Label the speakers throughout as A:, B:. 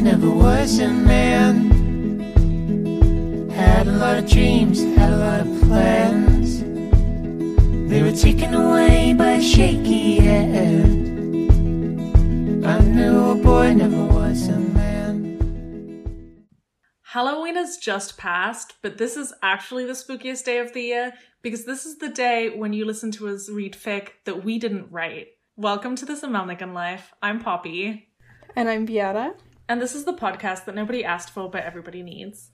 A: boy never was a man. Had a lot of dreams, had a lot of plans. They were taken away by a shaky hand. I knew a boy never was a man.
B: Halloween has just passed, but this is actually the spookiest day of the year because this is the day when you listen to us read fic that we didn't write. Welcome to This Amalnican Life. I'm Poppy,
C: And I'm Beata.
B: And this is the podcast that nobody asked for but everybody needs.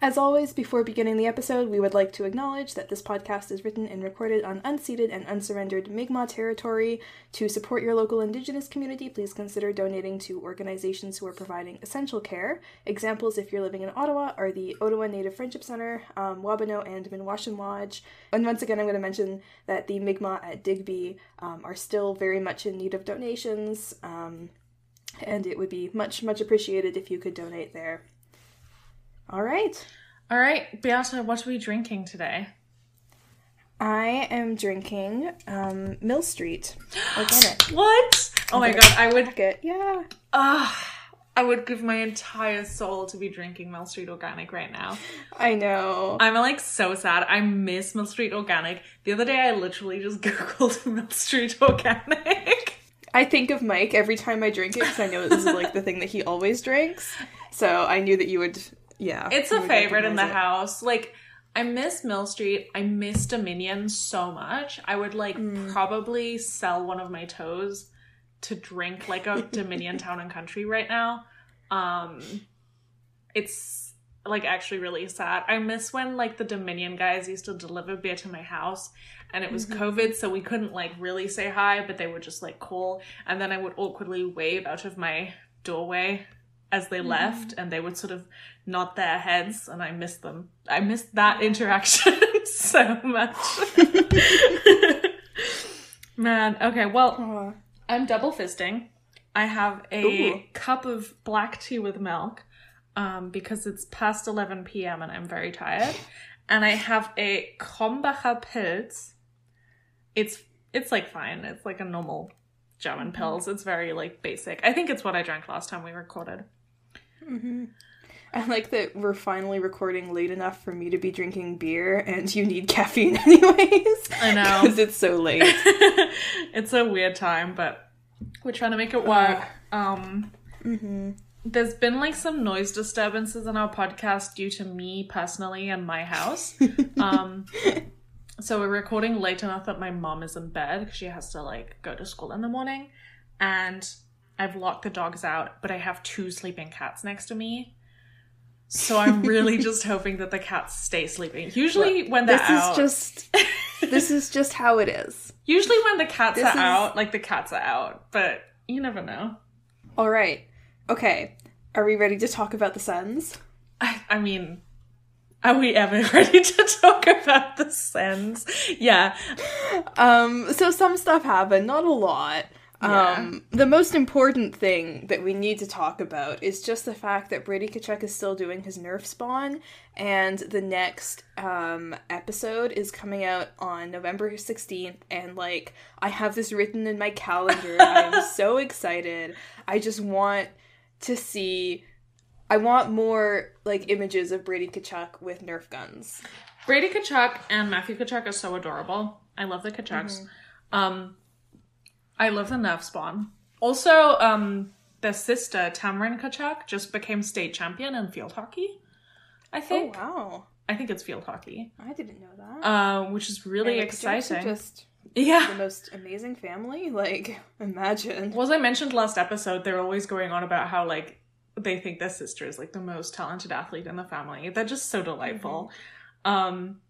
C: As always, before beginning the episode, we would like to acknowledge that this podcast is written and recorded on unceded and unsurrendered Mi'kmaq territory. To support your local Indigenous community, please consider donating to organizations who are providing essential care. Examples, if you're living in Ottawa, are the Ottawa Native Friendship Center, um, Wabano, and Minwaashin Lodge. And once again, I'm going to mention that the Mi'kmaq at Digby um, are still very much in need of donations, um, and it would be much, much appreciated if you could donate there. All right.
B: All right, Beata, what are we drinking today?
C: I am drinking um, Mill Street organic.
B: What? Oh my god, I would
C: get Yeah.
B: ah I would give my entire soul to be drinking Mill Street Organic right now.
C: I know.
B: I'm like so sad. I miss Mill Street Organic. The other day I literally just googled Mill Street Organic.
C: I think of Mike every time I drink it because I know this is like the thing that he always drinks. So I knew that you would. Yeah.
B: It's a favorite in the
C: it.
B: house. Like I miss Mill Street. I miss Dominion so much. I would like
C: Mm.
B: probably sell one of my toes to drink like a Dominion Town and Country right now. Um it's like actually really sad. I miss when like the Dominion guys used to deliver beer to my house and it was
C: Mm-hmm.
B: COVID so we couldn't like really say hi, but they were just like cool and then I would awkwardly wave out of my doorway as
C: Mm-hmm.
B: they left and they would sort of nod their heads and I missed them. I missed that interaction so much. Man, okay, well. I'm double fisting. I have a
C: Ooh.
B: cup of black tea with milk um, because it's past 11 p.m. and I'm very tired. And I have a Krombacher Pils. It's it's like fine. It's like a normal German mm-hmm. pills. It's very like basic. I think it's what I drank last time we recorded. Mm-hmm.
C: I like that we're finally recording late enough for me to be drinking beer, and you need caffeine anyways.
B: I know.
C: because it's so late.
B: it's a weird time, but we're trying to make it work. Uh, um, mm-hmm. There's been like some noise disturbances in our podcast due to me personally and my house. um, so we're recording late enough that my mom is in bed because she has to like go to school in the morning, and I've locked the dogs out, but I have two sleeping cats next to me. So I'm really just hoping that the cats stay sleeping. Usually when they're
C: this
B: out,
C: is just. This is just how it is.
B: Usually when the cats
C: This
B: are
C: is-
B: out, like the cats are out, but you never know.
C: All right. Okay. Are we ready to talk about the Sens?
B: I, I mean, are we ever ready to talk about the Sens? Yeah.
C: Um, so some stuff happened, not a lot.
B: Yeah.
C: Um, the most important thing that we need to talk about is just the fact that Brady Tkachuk is still doing his Nerf spawn, and the next um, episode is coming out on November 16th. And like, I have this written in my calendar. I'm so excited. I just want to see. I want more like images of Brady Tkachuk with Nerf guns.
B: Brady Tkachuk and Matthew Tkachuk are so adorable. I love the Tkachuks. Um, I love the Nerf spawn. Also, um, their sister, Tamron Tkachuk, just became state champion in field hockey. I think.
C: Oh
B: think.
C: wow!
B: I think it's field hockey.
C: I didn't know that.
B: Uh, which is really
C: And the Tkachuks are
B: exciting.
C: Just
B: yeah.
C: the most amazing family. Like, imagine.
B: Well, as I mentioned last episode, they're always going on about how like they think their sister is like the most talented athlete in the family. They're just so delightful. Um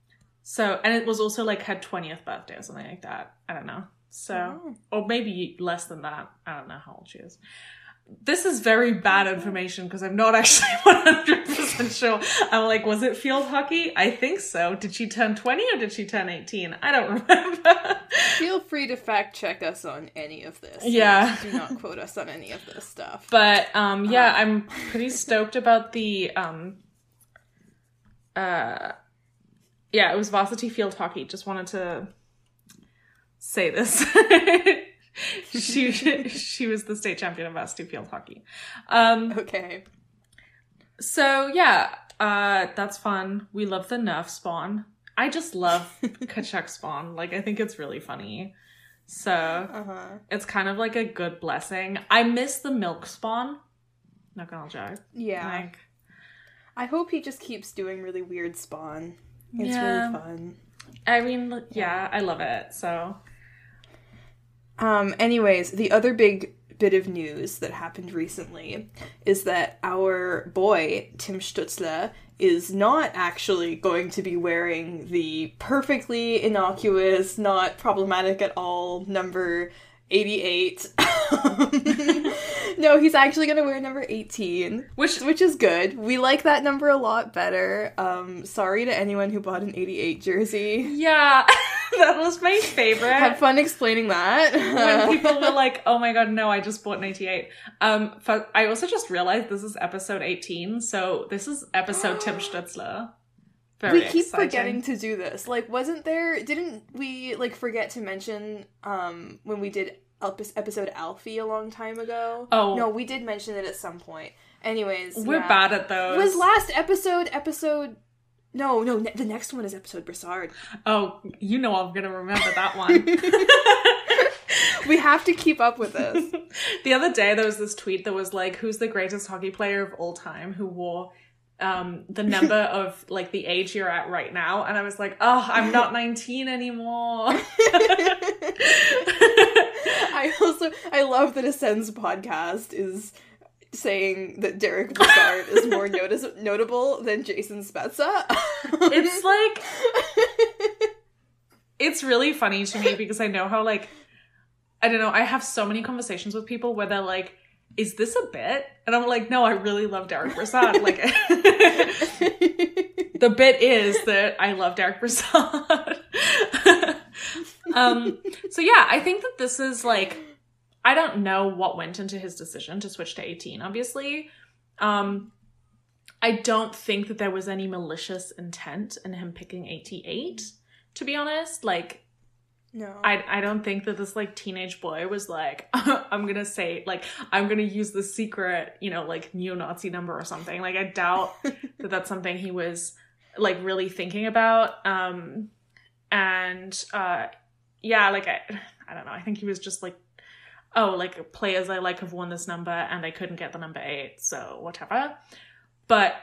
B: so and it was also like her 20th birthday or something like that. I don't know. So
C: Oh.
B: or maybe less than that. I don't know how old she is. This is very bad information because I'm not actually 100% sure. I'm like, was it field hockey? I think so. Did she turn 20 or did she turn 18? I don't remember.
C: Feel free to fact check us on any of this.
B: Yeah.
C: Do not quote us on any of this stuff.
B: But um yeah, I'm pretty stoked about the um uh yeah, it was varsity field hockey. Just wanted to say this. she she was the state champion of varsity field hockey. Um,
C: Okay.
B: so yeah, uh, that's fun. We love the Nerf spawn. I just love Tkachuk spawn. Like I think it's really funny. So
C: Uh huh.
B: it's kind of like a good blessing. I miss the milk spawn. Not gonna joke.
C: Yeah.
B: Like
C: I hope he just keeps doing really weird spawn. It's
B: Yeah.
C: really fun.
B: I mean, yeah, I love it. So
C: Um, anyways, the other big bit of news that happened recently is that our boy, Tim Stutzler, is not actually going to be wearing the perfectly innocuous, not problematic at all number 88. no, he's actually going to wear number 18,
B: which
C: which is good. We like that number a lot better. Um, sorry to anyone who bought an 88 jersey.
B: yeah, that was my favorite.
C: Have fun explaining that.
B: when people were like, "Oh my god, no, I just bought an 88." Um, I also just realized this is episode 18, so this is episode Tim Stutzler. Very
C: we keep
B: exciting.
C: forgetting to do this. Like, wasn't there? Didn't we like forget to mention um when we did episode Alfie a long time ago?
B: Oh.
C: no, we did mention it at some point. Anyways,
B: We're
C: yeah.
B: bad at those.
C: Was last episode episode? No, no. Ne- the next one is episode Brassard.
B: oh, you know I'm gonna remember that one.
C: We have to keep up with this.
B: the other day there was this tweet that was like, "Who's the greatest hockey player of all time who wore um the number of like the age you're at right now?" And I was like, "Oh, I'm not 19 anymore."
C: I also I love that Ascends podcast is saying that Derek Brassard is more notice- notable than Jason Spezza.
B: it's like it's really funny to me because I know how like I don't know, I have so many conversations with people where they're like, is this a bit? And I'm like, no, I really love Derek Brassard. Like the bit is that I love Derek Brassard. um so yeah, I think that this is like I don't know what went into his decision to switch to 18, obviously. Um I don't think that there was any malicious intent in him picking 88, to be honest. Like
C: no.
B: I I don't think that this like teenage boy was like I'm gonna say like I'm gonna use the secret you know like neo-Nazi number or something. Like I doubt that that's something he was like really thinking about. Um and uh yeah like I I don't know. I think he was just like oh like players I like have won this number and I couldn't get the number eight so whatever. But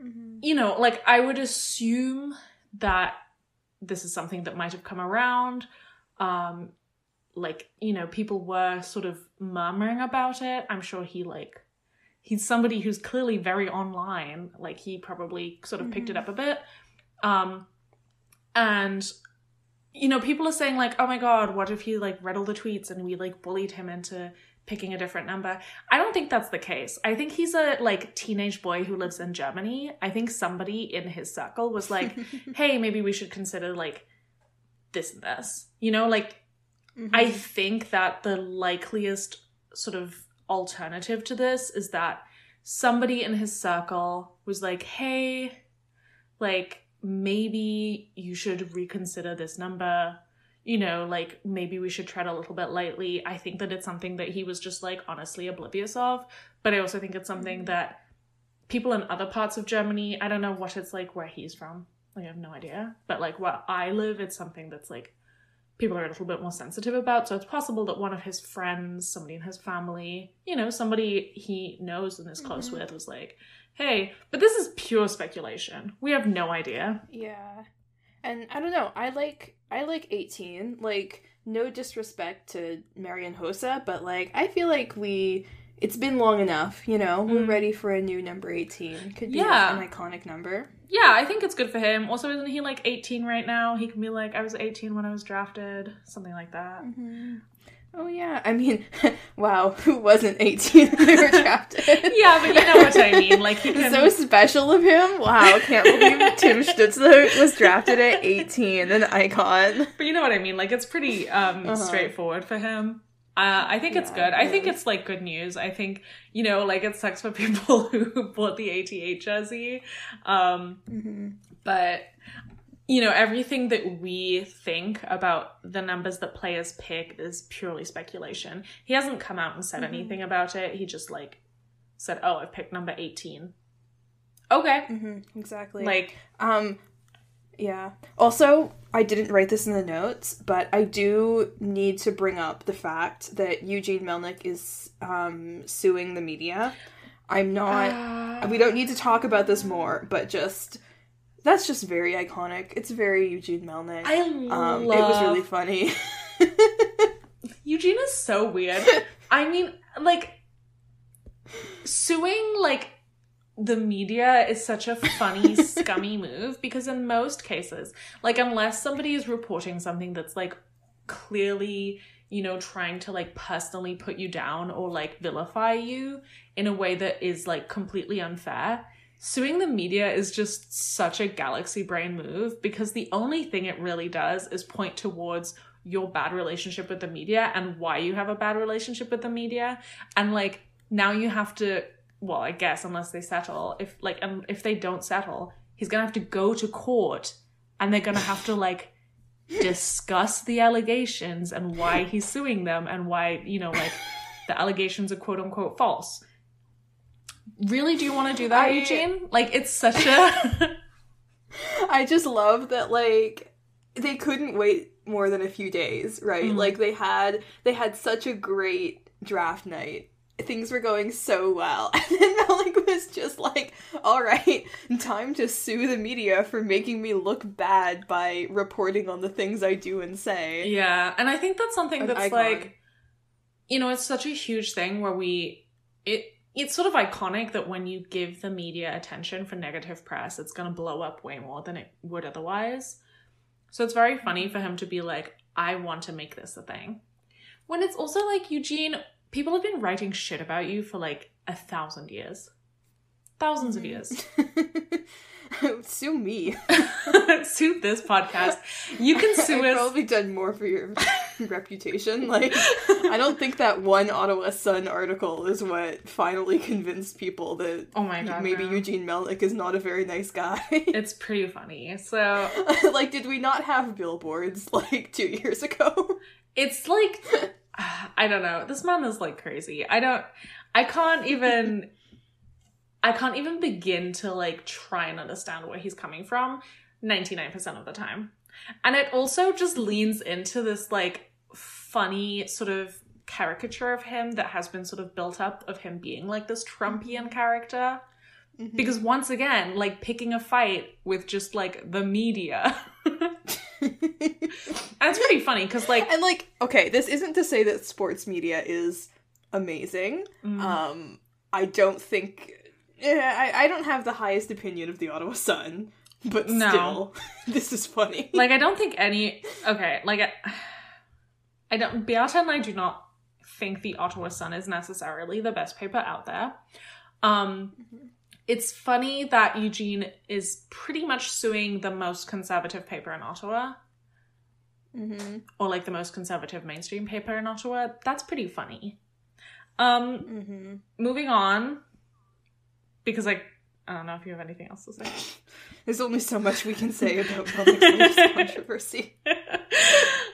C: Mhm.
B: you know, like I would assume that this is something that might have come around. Um, like, you know, people were sort of murmuring about it. I'm sure he like he's somebody who's clearly very online. Like he probably sort of picked it
C: Mhm.
B: up a bit. Um and you know, people are saying like, "Oh my god, what if he like read all the tweets and we like bullied him into picking a different number?" I don't think that's the case. I think he's a like teenage boy who lives in Germany. I think somebody in his circle was like, "Hey, maybe we should consider like this and this." You know, like
C: Mhm.
B: I think that the likeliest sort of alternative to this is that somebody in his circle was like, hey, like maybe you should reconsider this number. You know, like maybe we should tread a little bit lightly. I think that it's something that he was just like honestly oblivious of. But I also think it's something that people in other parts of Germany, I don't know what it's like where he's from. Like, I have no idea. But like where I live, it's something that's like people are a little bit more sensitive about. So it's possible that one of his friends, somebody in his family, you know, somebody he knows and is close
C: Mhm.
B: with was like, hey, but this is pure speculation. We have no idea.
C: Yeah. And I don't know, I like I like 18. Like no disrespect to Marian Hossa, but like I feel like we it's been long enough, you know. We're
B: Mm.
C: ready for a new number 18. Could be
B: Yeah.
C: an iconic number.
B: Yeah, I think it's good for him. Also, isn't he like 18 right now? He can be like, I was 18 when I was drafted, something like that.
C: Mm-hmm. Oh yeah. I mean, wow, who wasn't 18 when they were drafted?
B: Yeah, but you know what I mean. Like he can.
C: so special of him. Wow, can't believe Tim Stutzler was drafted at 18, an icon.
B: But you know what I mean. Like it's pretty um,
C: Uh-huh.
B: straightforward for him. Uh, I think it's
C: Yeah,
B: good. I
C: it
B: think it's like good news. I think you know, like it sucks for people who bought the 88 jersey, um,
C: Mm-hmm.
B: but you know, everything that we think about the numbers that players pick is purely speculation. He hasn't come out and said
C: Mhm.
B: anything about it. He just like said, "Oh, I've picked number 18." Okay.
C: hmm exactly.
B: Like
C: Um, yeah. Also, I didn't write this in the notes, but I do need to bring up the fact that Eugene Melnyk is um, suing the media. I'm not.
B: uh,
C: we don't need to talk about this more, but just that's just very iconic. It's very Eugene Melnyk.
B: I
C: um,
B: love
C: it was really funny.
B: Eugene is so weird. I mean, like suing like the media is such a funny, scummy move because in most cases, like unless somebody is reporting something that's like clearly, you know, trying to like personally put you down or like vilify you in a way that is like completely unfair. Suing the media is just such a galaxy brain move because the only thing it really does is point towards your bad relationship with the media and why you have a bad relationship with the media. And like now you have to well i guess unless they settle if like um, if they don't settle he's gonna have to go to court and they're gonna have to like discuss the allegations and why he's suing them and why you know like the allegations are quote unquote false really do you want to do that
C: I-
B: eugene like it's such a
C: I just love that like they couldn't wait more than a few days, right?
B: Mhm.
C: Like they had they had such a great draft night. Things were going so well. And then Malik was just like, all right, time to sue the media for making me look bad by reporting on the things I do and say.
B: Yeah, and I think that's something
C: An
B: that's
C: icon.
B: like, you know, it's such a huge thing where we it it's sort of iconic that when you give the media attention for negative press, it's going to blow up way more than it would otherwise. So it's very funny for him to be like, I want to make this a thing. When it's also like, Eugene, people have been writing shit about you for like a thousand years. Thousands of years.
C: sue me.
B: sue this podcast. You can sue
C: I've
B: us.
C: probably done more for your reputation. Like, I don't think that one Ottawa Sun article is what finally convinced people that
B: Oh my god.
C: maybe
B: no.
C: Eugene Melnyk is not a very nice guy.
B: It's pretty funny. So
C: like, did we not have billboards like two years ago?
B: it's like I don't know. This man is like crazy. I don't I can't even I can't even begin to like try and understand where he's coming from 99% of the time. And it also just leans into this like funny sort of caricature of him that has been sort of built up of him being like this Trumpian character. Because once again, like picking a fight with just like the media. That's pretty funny because like
C: and like, okay, this isn't to say that sports media is amazing.
B: mm,
C: Um, I don't think. Yeah, I, I don't have the highest opinion of the Ottawa Sun, but
B: No.
C: still, this is funny.
B: like I don't think any okay, like I, I don't Beata and I do not think the Ottawa Sun is necessarily the best paper out there. Um it's funny that Eugene is pretty much suing the most conservative paper in Ottawa
C: hmm
B: or like the most conservative mainstream paper in Ottawa. That's pretty funny. Um
C: hmm
B: moving on because like I don't know if you have anything else to say.
C: There's only so much we can say about public controversy.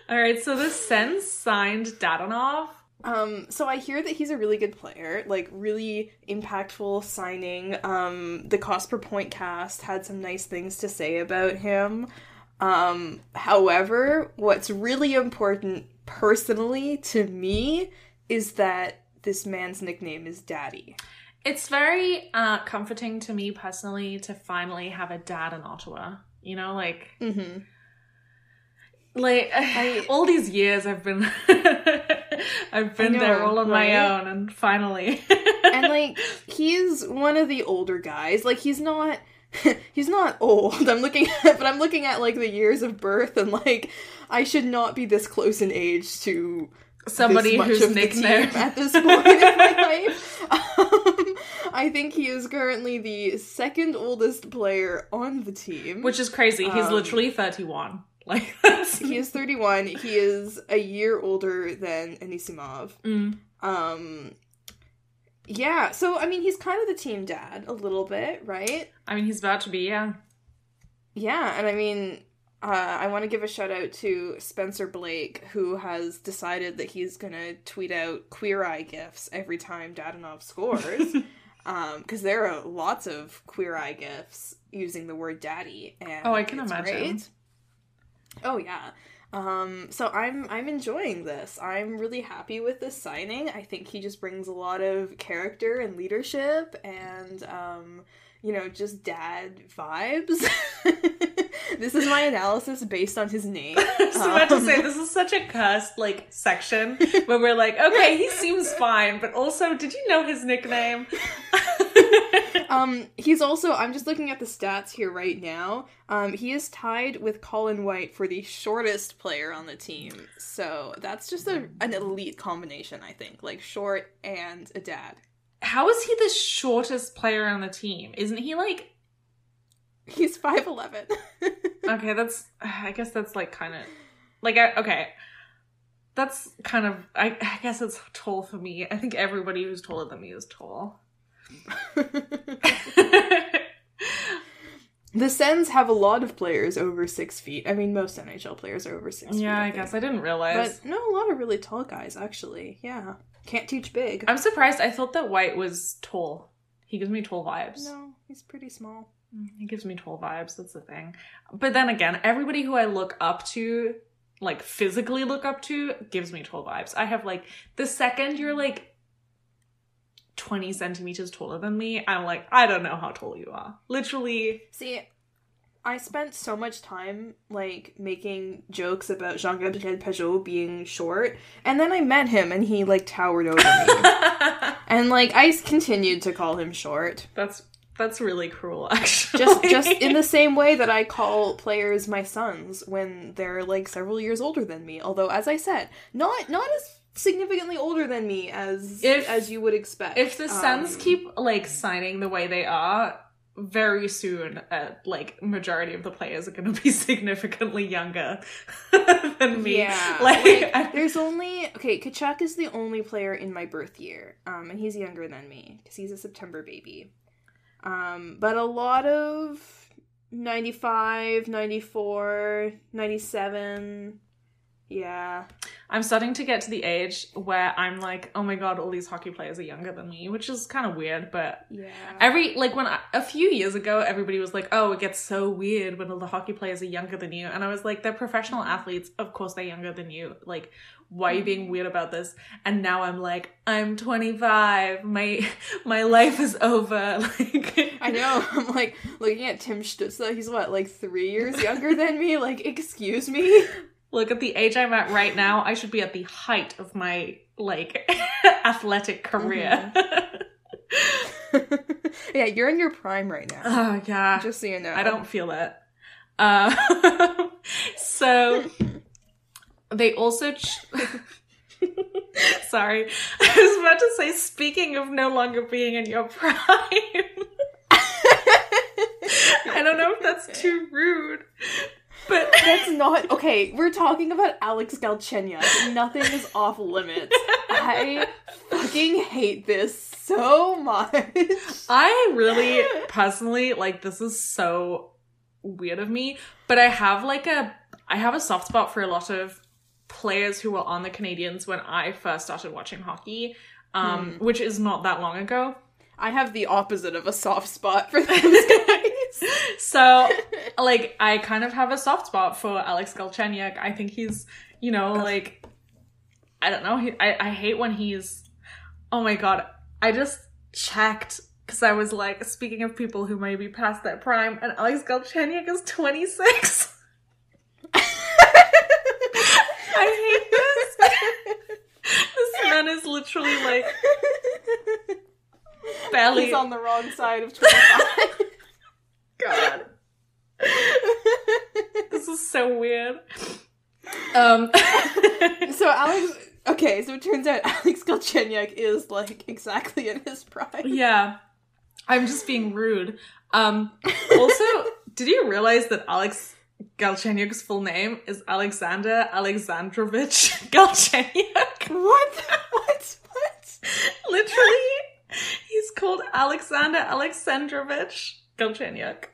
B: All right, so the Sens signed Dadonov.
C: Um, so I hear that he's a really good player, like really impactful signing. Um, the cost per point cast had some nice things to say about him. Um, however, what's really important personally to me is that this man's nickname is Daddy.
B: It's very uh, comforting to me personally to finally have a dad in Ottawa. You know, like
C: Mm-hmm.
B: like
C: I-
B: all these years I've been I've been
C: I
B: there all on my own, and finally,
C: and like he's one of the older guys like he's not he's not old i'm looking at but i'm looking at like the years of birth and like i should not be this close in age to
B: somebody
C: this much
B: whose
C: of
B: nickname
C: at this point in my life um, i think he is currently the second oldest player on the team
B: which is crazy. He's
C: Um,
B: literally thirty one. Like
C: he is 31 he is a year older than anisimov
B: Mm.
C: um yeah so i mean he's kind of the team dad a little bit right
B: I mean, he's about to be. Yeah,
C: Yeah, and I mean, uh, I want to give a shout out to Spencer Blake, who has decided that he's gonna tweet out queer eye gifs every time Dadonov scores. because there are lots of queer eye gifs using the word daddy and
B: Oh, I can imagine.
C: great. oh yeah um so i'm i'm enjoying this i'm really happy with this signing i think he just brings a lot of character and leadership and um you know just dad vibes this is my analysis based on his name
B: I was about to say this is such a cursed like section where we're like, okay, he seems fine, but also, did you know his nickname?
C: Um, he's also. I'm just looking at the stats here right now. Um, he is tied with Colin White for the shortest player on the team. So that's just a an elite combination, I think. Like short and a dad.
B: How is he the shortest player on the team? Isn't he like
C: He's five eleven.
B: okay? That's I guess that's like kind of like I, okay. That's kind of I, I guess it's tall for me. I think everybody who's taller than me is tall.
C: the Sens have a lot of players over six feet. I mean, most NHL players are over six feet.
B: yeah, I
C: think.
B: guess I didn't realize.
C: But no, a lot of really tall guys actually. Yeah, can't teach big.
B: I'm surprised. I thought that White was tall. He gives me tall vibes.
C: no, he's pretty small.
B: Mm, he gives me tall vibes. That's the thing. But then again, everybody who I look up to, like physically look up to, gives me tall vibes. I have like the second you're like 20 centimeters taller than me, I'm like, I don't know how tall you are. Literally,
C: See, I spent so much time like making jokes about Jean Gabriel Pageau being short, and then I met him and he like towered over me. and like I continued to call him short.
B: that's that's really cruel, actually.
C: Just just in the same way that I call players my sons when they're like several years older than me. Although as I said, not not as significantly older than me as
B: If-
C: as you would expect.
B: if the Sens
C: Um,
B: keep like signing the way they are, very soon, uh, like majority of the players are going to be significantly younger than me.
C: Yeah,
B: like,
C: like, there's only okay. Tkachuk is the only player in my birth year, um, and he's younger than me because he's a September baby. Um, but a lot of 95, 94, 97. Yeah,
B: I'm starting to get to the age where I'm like, oh my god, all these hockey players are younger than me, which is kind of weird. But
C: yeah.
B: every like when I, a few years ago, everybody was like, oh, it gets so weird when all the hockey players are younger than you, and I was like, they're professional athletes, of course they're younger than you. Like, why are you being mm-hmm. weird about this? And now I'm like, I'm 25, my my life is over. Like,
C: I know. I'm like looking at Tim Stützle. He's what, like three years younger than me? Like, excuse me.
B: Look at the age I'm at right now. I should be at the height of my like athletic career.
C: yeah, you're in your prime right now.
B: oh yeah.
C: Just so you know.
B: I don't feel it. Uh, so they also. Ch- Sorry, I was about to say. Speaking of no longer being in your prime, I don't know if that's too rude, but
C: That's not okay. We're talking about Alex Galchenyuk. Nothing is off limits. I fucking hate this so much.
B: I really personally like this is so weird of me, but I have like a I have a soft spot for a lot of players who were on the Canadiens when I first started watching hockey, um, which is not that long ago.
C: I have the opposite of a soft spot for those guys.
B: So, like, I kind of have a soft spot for Alex Galchenyuk. I think he's, you know, like, I don't know. He, I I hate when he's. Oh my god! I just checked because I was like, speaking of people who may be past their prime, and Alex Galchenyuk is twenty six. I hate this. this man is literally like barely
C: He's on the wrong side of 25.
B: God. this is so weird. Um
C: so Alex Okay, so it turns out Alex Galchenyuk is like exactly in his prime.
B: yeah. I'm just being rude. Um also, did you realize that Alex Galchenyuk's full name is Alexander Alexandrovich Galchenyuk?
C: What? What? What?
B: Literally, called Alexander Alexandrovich Galchenyuk.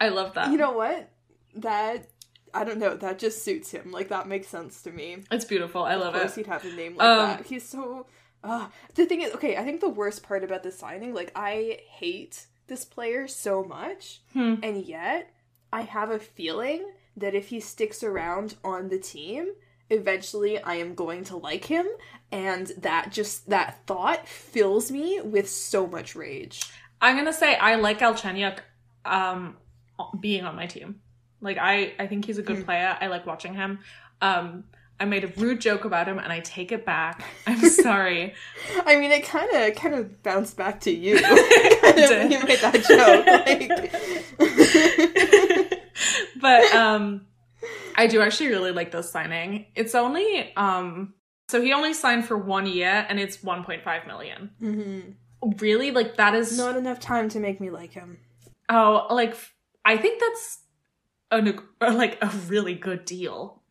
B: I love that.
C: You know what? that I don't know, that just suits him. Like that makes sense to me.
B: It's beautiful. I love
C: of course
B: it.
C: he'd have a name like
B: Um,
C: that. He's so uh, the thing is okay, I think the worst part about this signing, like I hate this player so much,
B: Hmm.
C: and yet I have a feeling that if he sticks around on the team, eventually I am going to like him, and that just that thought fills me with so much rage.
B: I'm gonna say I like Galchenyuk um being on my team. Like I I think he's a good
C: Hmm.
B: player. I like watching him. Um I made a rude joke about him and I take it back. I'm sorry.
C: I mean, it kind of kind of bounced back to you kind of you made that joke. Like,
B: but um I do actually really like this signing. It's only um so he only signed for one year and it's 1.5 million.
C: Mhm.
B: Really? Like that is
C: not enough time to make me like him.
B: Oh, like I think that's a like a really good deal.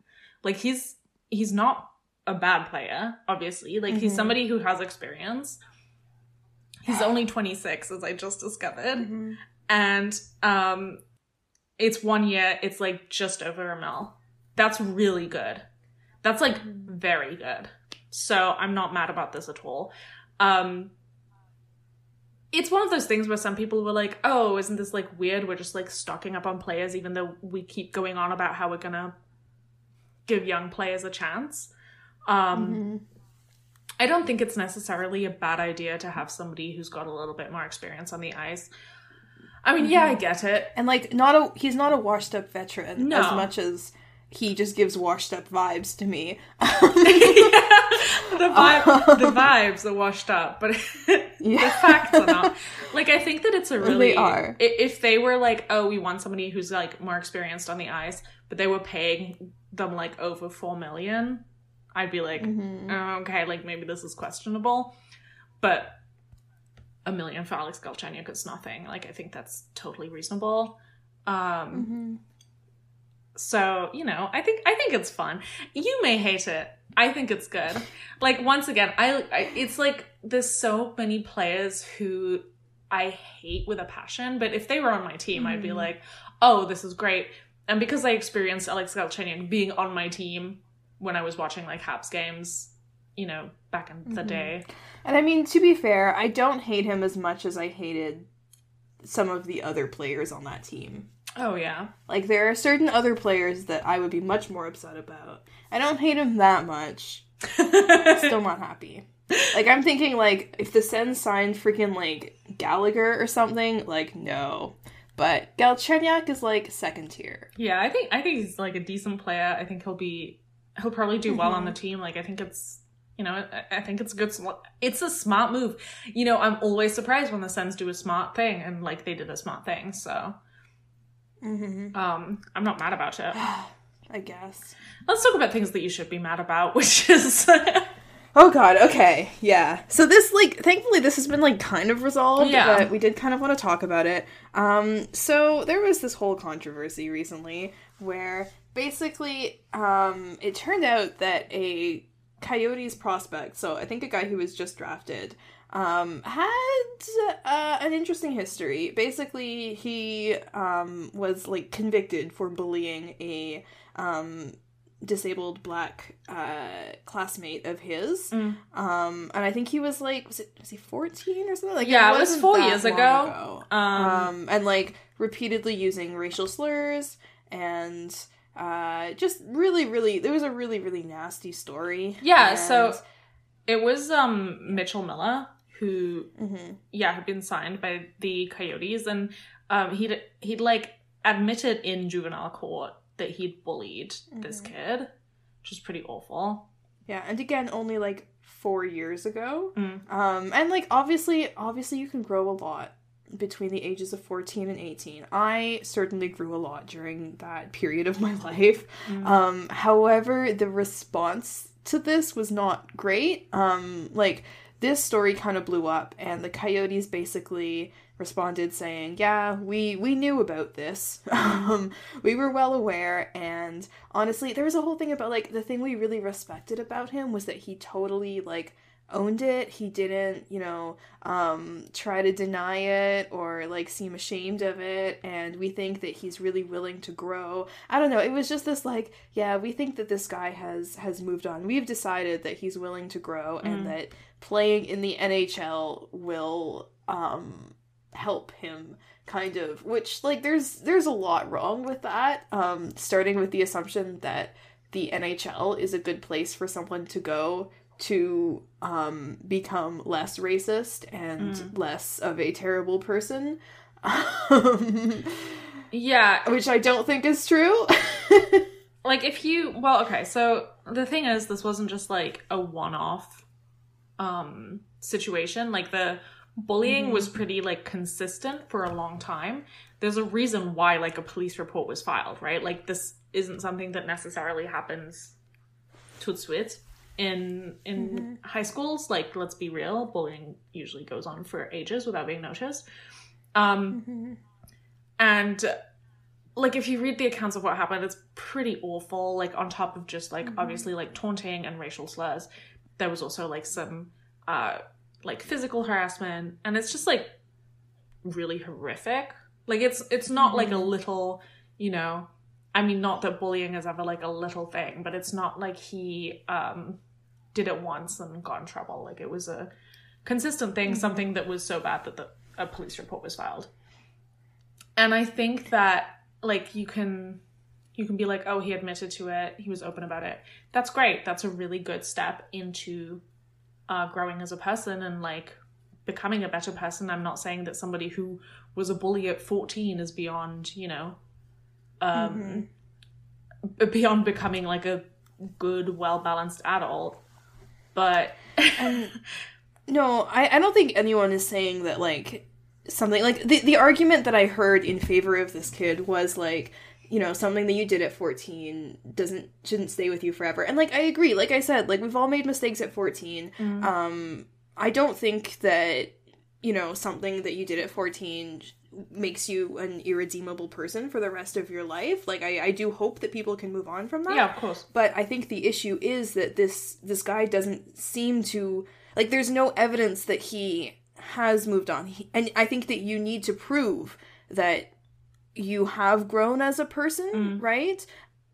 B: Like he's he's not a bad player, obviously. Like he's
C: Mhm.
B: somebody who has experience. He's only 26 as I just discovered.
C: Mm-hmm.
B: And um it's one year, it's like just over a mil. That's really good. That's like very good. So I'm not mad about this at all. Um it's one of those things where some people were like, "Oh, isn't this like weird? We're just like stocking up on players, even though we keep going on about how we're gonna give young players a chance." Um,
C: Mm-hmm.
B: I don't think it's necessarily a bad idea to have somebody who's got a little bit more experience on the ice. I mean, yeah, I get it.
C: And like, not a he's not a washed up veteran
B: No.
C: as much as he just gives washed up vibes to me.
B: the vibe, the vibes are washed up, but the facts are not. Like, I think that it's a really.
C: They are.
B: If they were like, oh, we want somebody who's like more experienced on the ice, but they were paying them like over four million, I'd be like,
C: Mhm.
B: oh, okay, like maybe this is questionable. But a million for Alex Galchenyuk is nothing. Like, I think that's totally reasonable. Um,
C: Mhm.
B: So you know, I think I think it's fun. You may hate it. I think it's good. Like once again, I, I it's like there's so many players who I hate with a passion, but if they were on my team, I'd be
C: Mhm.
B: like, oh, this is great. And because I experienced Alex Galchenyuk being on my team when I was watching like Habs games, you know, back in the
C: Mhm.
B: day.
C: And I mean, to be fair, I don't hate him as much as I hated some of the other players on that team.
B: Oh yeah.
C: Like, there are certain other players that I would be much more upset about. I don't hate him that much. Still not happy. Like, I'm thinking, like, if the Sens signed freaking, like, Gallagher or something, like, no. But Galchenyuk is, like, second tier.
B: Yeah, I think I think he's like a decent player. I think he'll be he'll probably do well
C: Mm-hmm.
B: on the team. Like I think it's you know I, I think it's a good it's a smart move. You know I'm always surprised when the Sens do a smart thing and like they did a smart thing. So
C: Mm-hmm.
B: um I'm not mad about it.
C: I guess.
B: Let's talk about things that you should be mad about, which is
C: Oh god, okay. Yeah. So this like thankfully this has been like kind of resolved,
B: Yeah.
C: but we did kind of want to talk about it. Um so there was this whole controversy recently where basically um it turned out that a Coyotes prospect, so I think a guy who was just drafted, um had uh, an interesting history. Basically, he um was like convicted for bullying a um disabled black uh classmate of his
B: Mm.
C: um and i think he was like was it was he 14 or something like
B: Yeah, it was four years
C: long
B: ago. Um,
C: um and like repeatedly using racial slurs and uh just really really there was a really really nasty story
B: Yeah, so- it was um Mitchell Miller who
C: Mhm.
B: yeah had been signed by the Coyotes and um he'd he'd like admitted in juvenile court that he'd bullied this
C: Mhm.
B: kid, which is pretty awful.
C: yeah and again only like four years ago
B: Mm.
C: um and like obviously obviously you can grow a lot between the ages of 14 and 18 i certainly grew a lot during that period of my life
B: Mm.
C: um however the response to this was not great um like this story kind of blew up and the coyotes basically responded saying yeah we we knew about this. Um we were well aware and honestly there was a whole thing about like the thing we really respected about him was that he totally like owned it. He didn't, you know, um, try to deny it or like seem ashamed of it. And we think that he's really willing to grow. I don't know. It was just this like, yeah, we think that this guy has has moved on. We've decided that he's willing to grow mm. and that playing in the NHL will um help him kind of which like there's there's a lot wrong with that um starting with the assumption that the NHL is a good place for someone to go to um, become less racist and mm. less of a terrible person.
B: yeah.
C: Which I don't think is true.
B: like, if you. Well, okay, so the thing is, this wasn't just like a one off um, situation. Like, the bullying mm. was pretty like consistent for a long time there's a reason why like a police report was filed right like this isn't something that necessarily happens to sweet in in mm-hmm. high schools like let's be real bullying usually goes on for ages without being noticed um mm-hmm. and like if you read the accounts of what happened it's pretty awful like on top of just like mm-hmm. obviously like taunting and racial slurs there was also like some uh like physical harassment and it's just like really horrific like it's it's not like a mm-hmm. little you know I mean, not that bullying is ever like a little thing, but it's not like he um, did it once and got in trouble. Like it was a consistent thing, mm-hmm. something that was so bad that the, a police report was filed. And I think that like you can you can be like, oh, he admitted to it, he was open about it. That's great. That's a really good step into uh, growing as a person and like becoming a better person. I'm not saying that somebody who was a bully at 14 is beyond, you know, um, mm-hmm. beyond becoming like a good, well balanced adult. But
C: um, no, I, I don't think anyone is saying that like something like the the argument that I heard in favor of this kid was like you know something that you did at 14 doesn't shouldn't stay with you forever. And like i agree. Like i said like we've all made mistakes at 14 mm-hmm. um i don't think that you know something that you did at 14 makes you an irredeemable person for the rest of your life. Like I, I do hope that people can move on from that.
B: Yeah, of course.
C: But I think the issue is that this this guy doesn't seem to like there's no evidence that he has moved on. He, and I think that you need to prove that you have grown as a person, mm. right?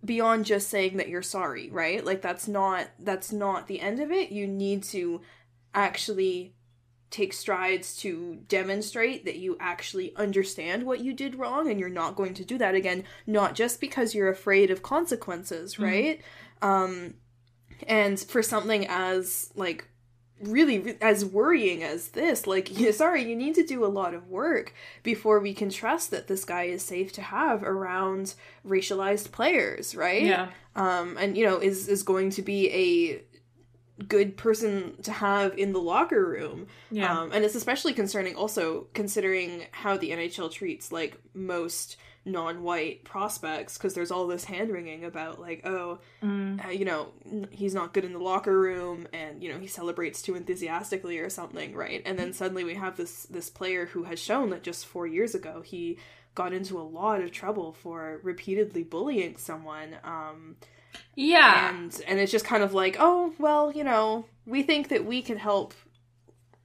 C: Beyond just saying that you're sorry, right? Like that's not that's not the end of it. You need to actually take strides to demonstrate that you actually understand what you did wrong and you're not going to do that again not just because you're afraid of consequences mm-hmm. right mm-hmm. um and for something as like really as worrying as this like yeah, sorry you need to do a lot of work before we can trust that this guy is safe to have around racialized players right
B: yeah
C: um and you know is is going to be a good person to have in the locker room.
B: Yeah.
C: Um, and it's especially concerning also considering how the NHL treats like most non-white prospects because there's all this hand wringing about like oh mm. uh, you know he's not good in the locker room and you know he celebrates too enthusiastically or something right and then suddenly we have this this player who has shown that just four years ago he got into a lot of trouble for repeatedly bullying someone um
B: yeah.
C: And and it's just kind of like, oh, well, you know, we think that we can help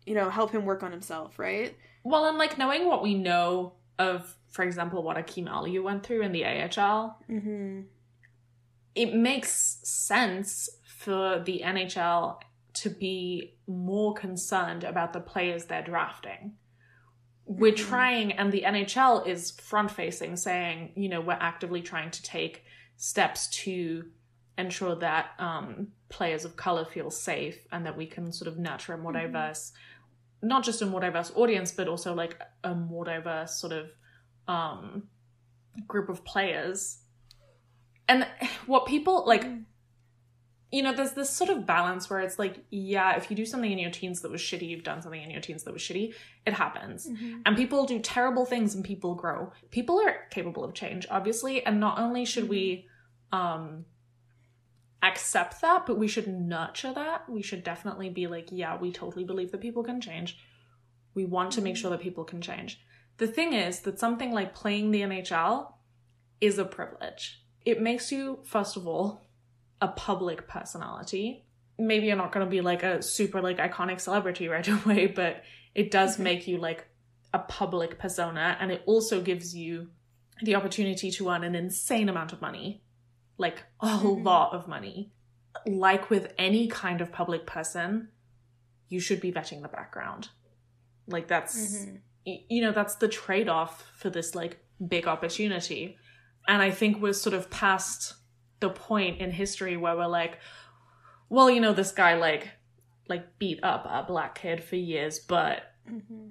C: you know, help him work on himself, right?
B: Well, and like knowing what we know of, for example, what Akim Aliu went through in the AHL,
C: mm-hmm.
B: it makes sense for the NHL to be more concerned about the players they're drafting. We're mm-hmm. trying, and the NHL is front facing, saying, you know, we're actively trying to take steps to ensure that um, players of color feel safe and that we can sort of nurture a more mm-hmm. diverse, not just a more diverse audience, but also like a more diverse sort of um, group of players. And what people like, mm. You know, there's this sort of balance where it's like, yeah, if you do something in your teens that was shitty, you've done something in your teens that was shitty, it happens. Mm-hmm. And people do terrible things and people grow. People are capable of change, obviously. And not only should mm-hmm. we, um, accept that, but we should nurture that. We should definitely be like, yeah, we totally believe that people can change. We want to make sure that people can change. The thing is that something like playing the NHL is a privilege. It makes you, first of all, a public personality. maybe you're not going to be like a super like iconic celebrity right away, but it does mm-hmm. make you like a public persona and it also gives you the opportunity to earn an insane amount of money. Like a mm-hmm. lot of money. Like with any kind of public person, you should be vetting the background. Like that's mm-hmm. y- you know, that's the trade-off for this like big opportunity. And I think we're sort of past the point in history where we're like, well, you know, this guy like like beat up a black kid for years, but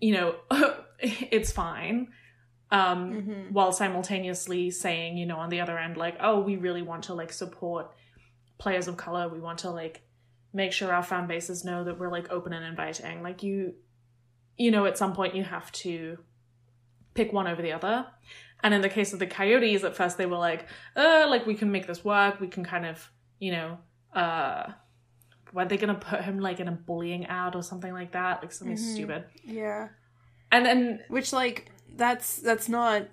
B: you know, it's fine. Um, while simultaneously saying, you know, on the other end, like, oh, we really want to like support players of color. We want to like make sure our fan bases know that we're like open and inviting. Like you, you know, at some point you have to pick one over the other. And in the case of the Coyotes, at first they were like, uh, like we can make this work. We can kind of, you know, uh, were they gonna put him like in a bullying ad or something like that, like something stupid?
C: Yeah.
B: And then
C: Which like that's that's not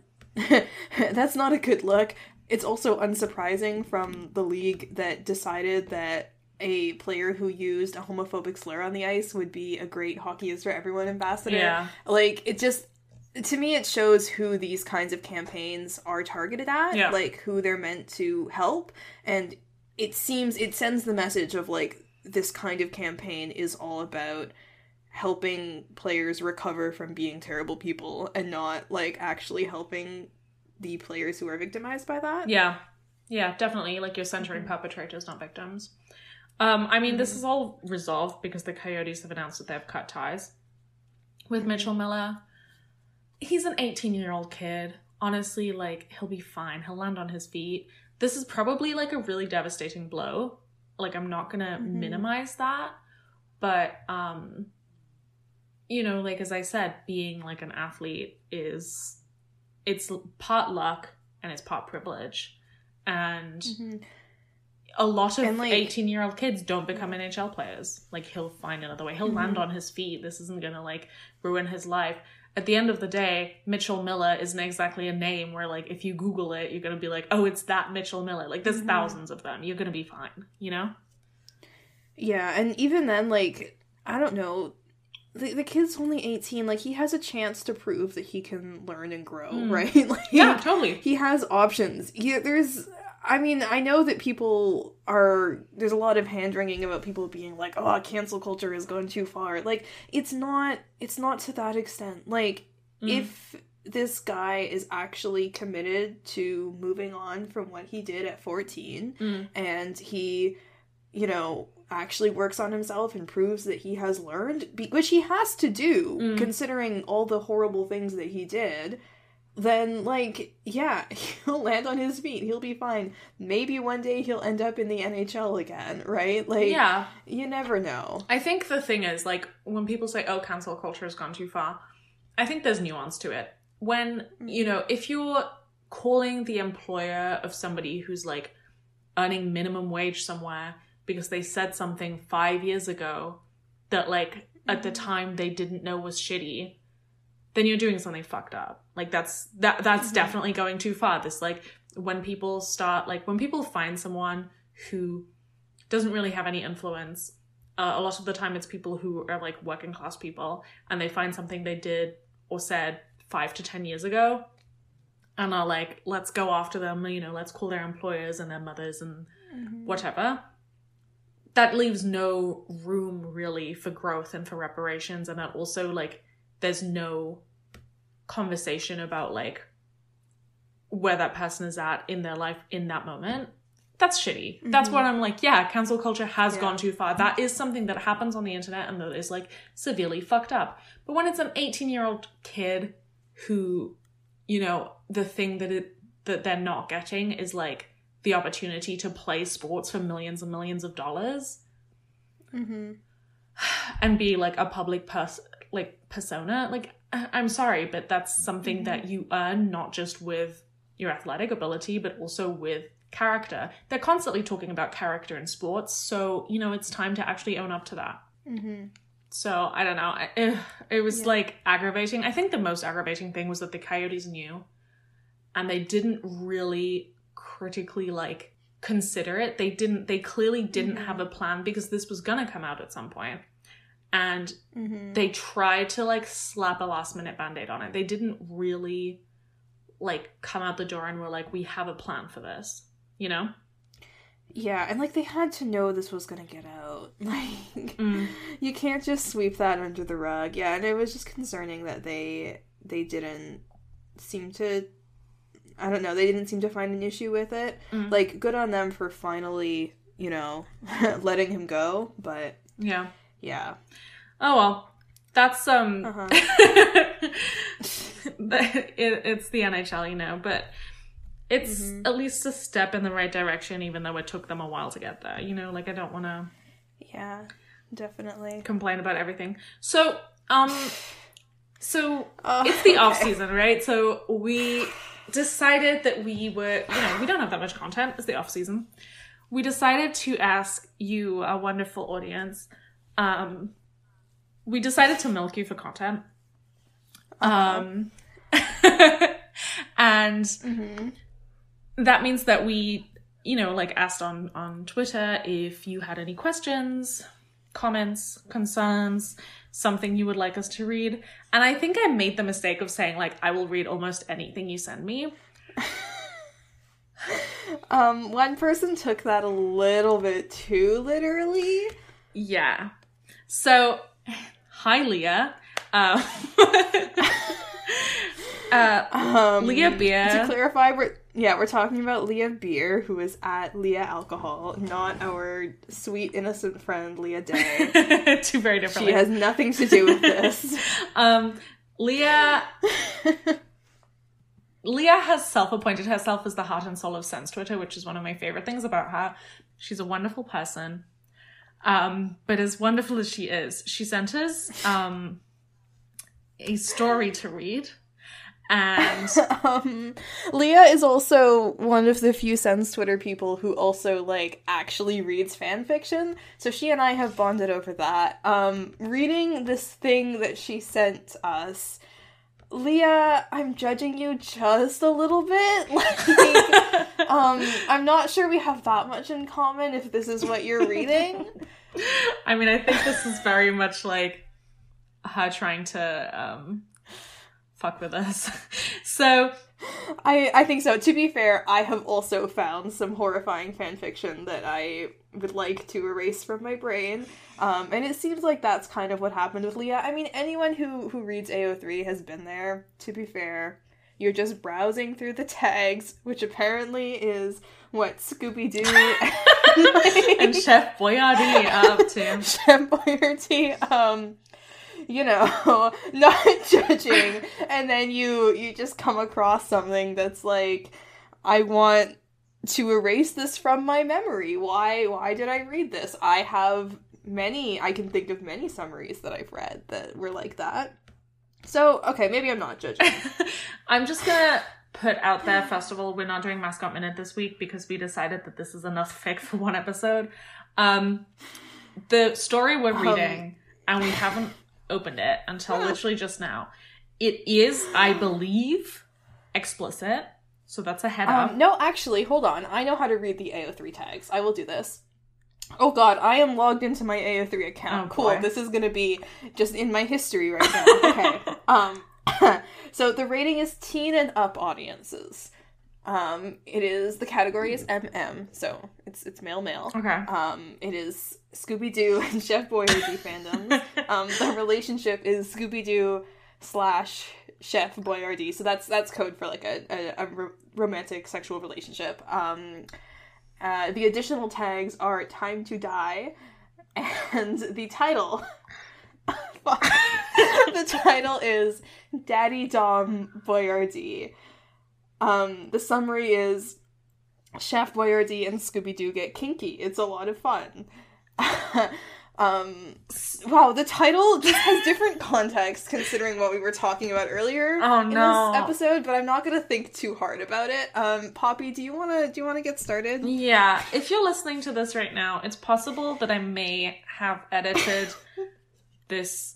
C: that's not a good look. It's also unsurprising from the league that decided that a player who used a homophobic slur on the ice would be a great hockey is for everyone ambassador.
B: Yeah.
C: Like it just to me it shows who these kinds of campaigns are targeted at,
B: Yeah.
C: like who they're meant to help and it seems it sends the message of like this kind of campaign is all about helping players recover from being terrible people and not like actually helping the players who are victimized by that.
B: Yeah. Yeah, definitely. Like you're centering perpetrators, not victims. Um, I mean, this is all resolved because the Coyotes have announced that they've cut ties with Mitchell Miller. He's an 18 year old kid. Honestly, like, he'll be fine. He'll land on his feet. This is probably like a really devastating blow. Like, I'm not gonna mm-hmm. minimize that. But, um, you know, like, as I said, being like an athlete is it's part luck and it's part privilege and mm-hmm. a lot of
C: like-
B: 18 year old kids don't become nhl players like he'll find another way he'll mm-hmm. land on his feet this isn't gonna like ruin his life at the end of the day mitchell miller isn't exactly a name where like if you google it you're gonna be like oh it's that mitchell miller. Like there's mm-hmm. thousands of them. You're gonna be fine you know?
C: Yeah, and even then like I don't know. The, the kid's only 18 like he has a chance to prove that he can learn and grow hmm. right? Like
B: yeah totally.
C: he has options. Yeah there's i mean i know that people are there's a lot of hand wringing about people being like oh cancel culture is going too far like it's not it's not to that extent like if this guy is actually committed to moving on from what he did at 14
B: Mm.
C: and he you know actually works on himself and proves that he has learned be- which he has to do
B: Mm.
C: considering all the horrible things that he did then like yeah he'll land on his feet. He'll be fine. Maybe one day he'll end up in the nhl again right? Like
B: yeah.
C: you never know.
B: I think the thing is, like, when people say, oh, cancel culture has gone too far, I think there's nuance to it. When, you know, if you're calling the employer of somebody who's like earning minimum wage somewhere because they said something five years ago that, like, at the mm-hmm. time they didn't know was shitty, then you're doing something fucked up. Like, that's, that, that's definitely going too far. This, like, when people start, like, when people find someone who doesn't really have any influence uh, a lot of the time it's people who are like working class people and they find something they did or said five to ten years ago and are like let's go after them you know let's call their employers and their mothers and whatever. That leaves no room really for growth and for reparations and that also like there's no conversation about like where that person is at in their life in that moment that's shitty. That's what I'm like, yeah, cancel culture has
C: Yeah.
B: gone too far. That is something that happens on the internet and that is like severely fucked up. But when it's an 18 year old kid who, you know, the thing that it that they're not getting is like the opportunity to play sports for millions and millions of dollars
C: mm-hmm.
B: and be like a public person like persona like i'm sorry but that's something that you earn not just with your athletic ability but also with character they're constantly talking about character in sports so you know it's time to actually own up to that
C: Mm-hmm.
B: so i don't know it, it was like aggravating i think the most aggravating thing was that the coyotes knew and they didn't really critically like consider it. They didn't. They clearly didn't have a plan because this was gonna come out at some point, and
C: Mhm.
B: they tried to like slap a last minute band-aid on it. They didn't really like come out the door and were like, "We have a plan for this," you know.
C: Yeah, and like they had to know this was gonna get out. Like
B: Mm.
C: you can't just sweep that under the rug. Yeah, and it was just concerning that they they didn't seem to I don't know, they didn't seem to find an issue with it.
B: Mm.
C: Like good on them for finally, you know, letting him go, but
B: Yeah.
C: Yeah.
B: Oh well, that's um.
C: Uh-huh.
B: it, it's the NHL, you know, but it's
C: Mhm.
B: at least a step in the right direction, even though it took them a while to get there. You know, like I don't want to
C: Yeah, definitely.
B: complain about everything. So, um, so
C: Oh,
B: it's the
C: okay.
B: off season, right? So we decided that we were, you know, we don't have that much content. It's the off season. We decided to ask you, a wonderful audience. Um, we decided to milk you for content. Um, and
C: Mhm.
B: that means that we you know like asked on on twitter if you had any questions comments concerns something you would like us to read and i think i made the mistake of saying like i will read almost anything you send me
C: Um, one person took that a little bit too literally.
B: yeah so hi leah um, uh,
C: Um,
B: Leah Beer.
C: To clarify, we're yeah, we're talking about Leah Beer, who is at Leah Alcohol, not our sweet innocent friend Leah Day.
B: two very different
C: she has nothing to do with this.
B: um leah Leah has self-appointed herself as the heart and soul of Sens Twitter, which is one of my favorite things about her. She's a wonderful person. Um, but as wonderful as she is, she sent us um, a story to read. And
C: um, Leah is also one of the few Sens Twitter people who also like actually reads fan fiction. So she and I have bonded over that. Um, reading this thing that she sent us. Leah, I'm judging you just a little bit. Like, um, I'm not sure we have that much in common if this is what you're reading.
B: I mean, I think this is very much like her trying to um, fuck with us. so,
C: I I think so. To be fair, I have also found some horrifying fan fiction that I would like to erase from my brain. Um, and it seems like that's kind of what happened with Leah. I mean, anyone who who reads AO3 has been there. To be fair, you're just browsing through the tags, which apparently is what Scooby Doo
B: and Chef Boyardee are up to.
C: Chef Boyardee, um, you know, not judging, and then you you just come across something that's like, I want to erase this from my memory. Why why did I read this? I have many I can think of many summaries that I've read that were like that. So, okay, maybe I'm not judging.
B: I'm just gonna put out there, first of all, we're not doing Mascot Minute this week because we decided that this is enough fic for one episode. Um, the story we're
C: Um.
B: reading, and we haven't opened it until literally just now. It is, I believe, explicit. So that's a head up.
C: Um, no, actually, hold on. I know how to read the AO3 tags. I will do this. Oh god, I am logged into my AO3 account.
B: Oh,
C: cool.
B: boy.
C: This is going to be just in my history right now. Okay. um so the rating is teen and up audiences. Um it is the category is MM, so it's it's male male.
B: Okay.
C: Um it is Scooby Doo and Chef Boyardee fandoms. Um the relationship is Scooby Doo slash Chef Boyardee. So that's that's code for like a, a, a ro- romantic sexual relationship. Um, uh, the additional tags are "Time to Die" and the title. The title is "Daddy Dom Boyardee." Um, the summary is Chef Boyardee and Scooby Doo get kinky. It's a lot of fun. um, wow, the title just has different context considering what we were talking about earlier
B: Oh,
C: in
B: no.
C: this episode, but I'm not gonna think too hard about it. Um, Poppy, do you wanna do you wanna get started?
B: Yeah, if you're listening to this right now, it's possible that I may have edited this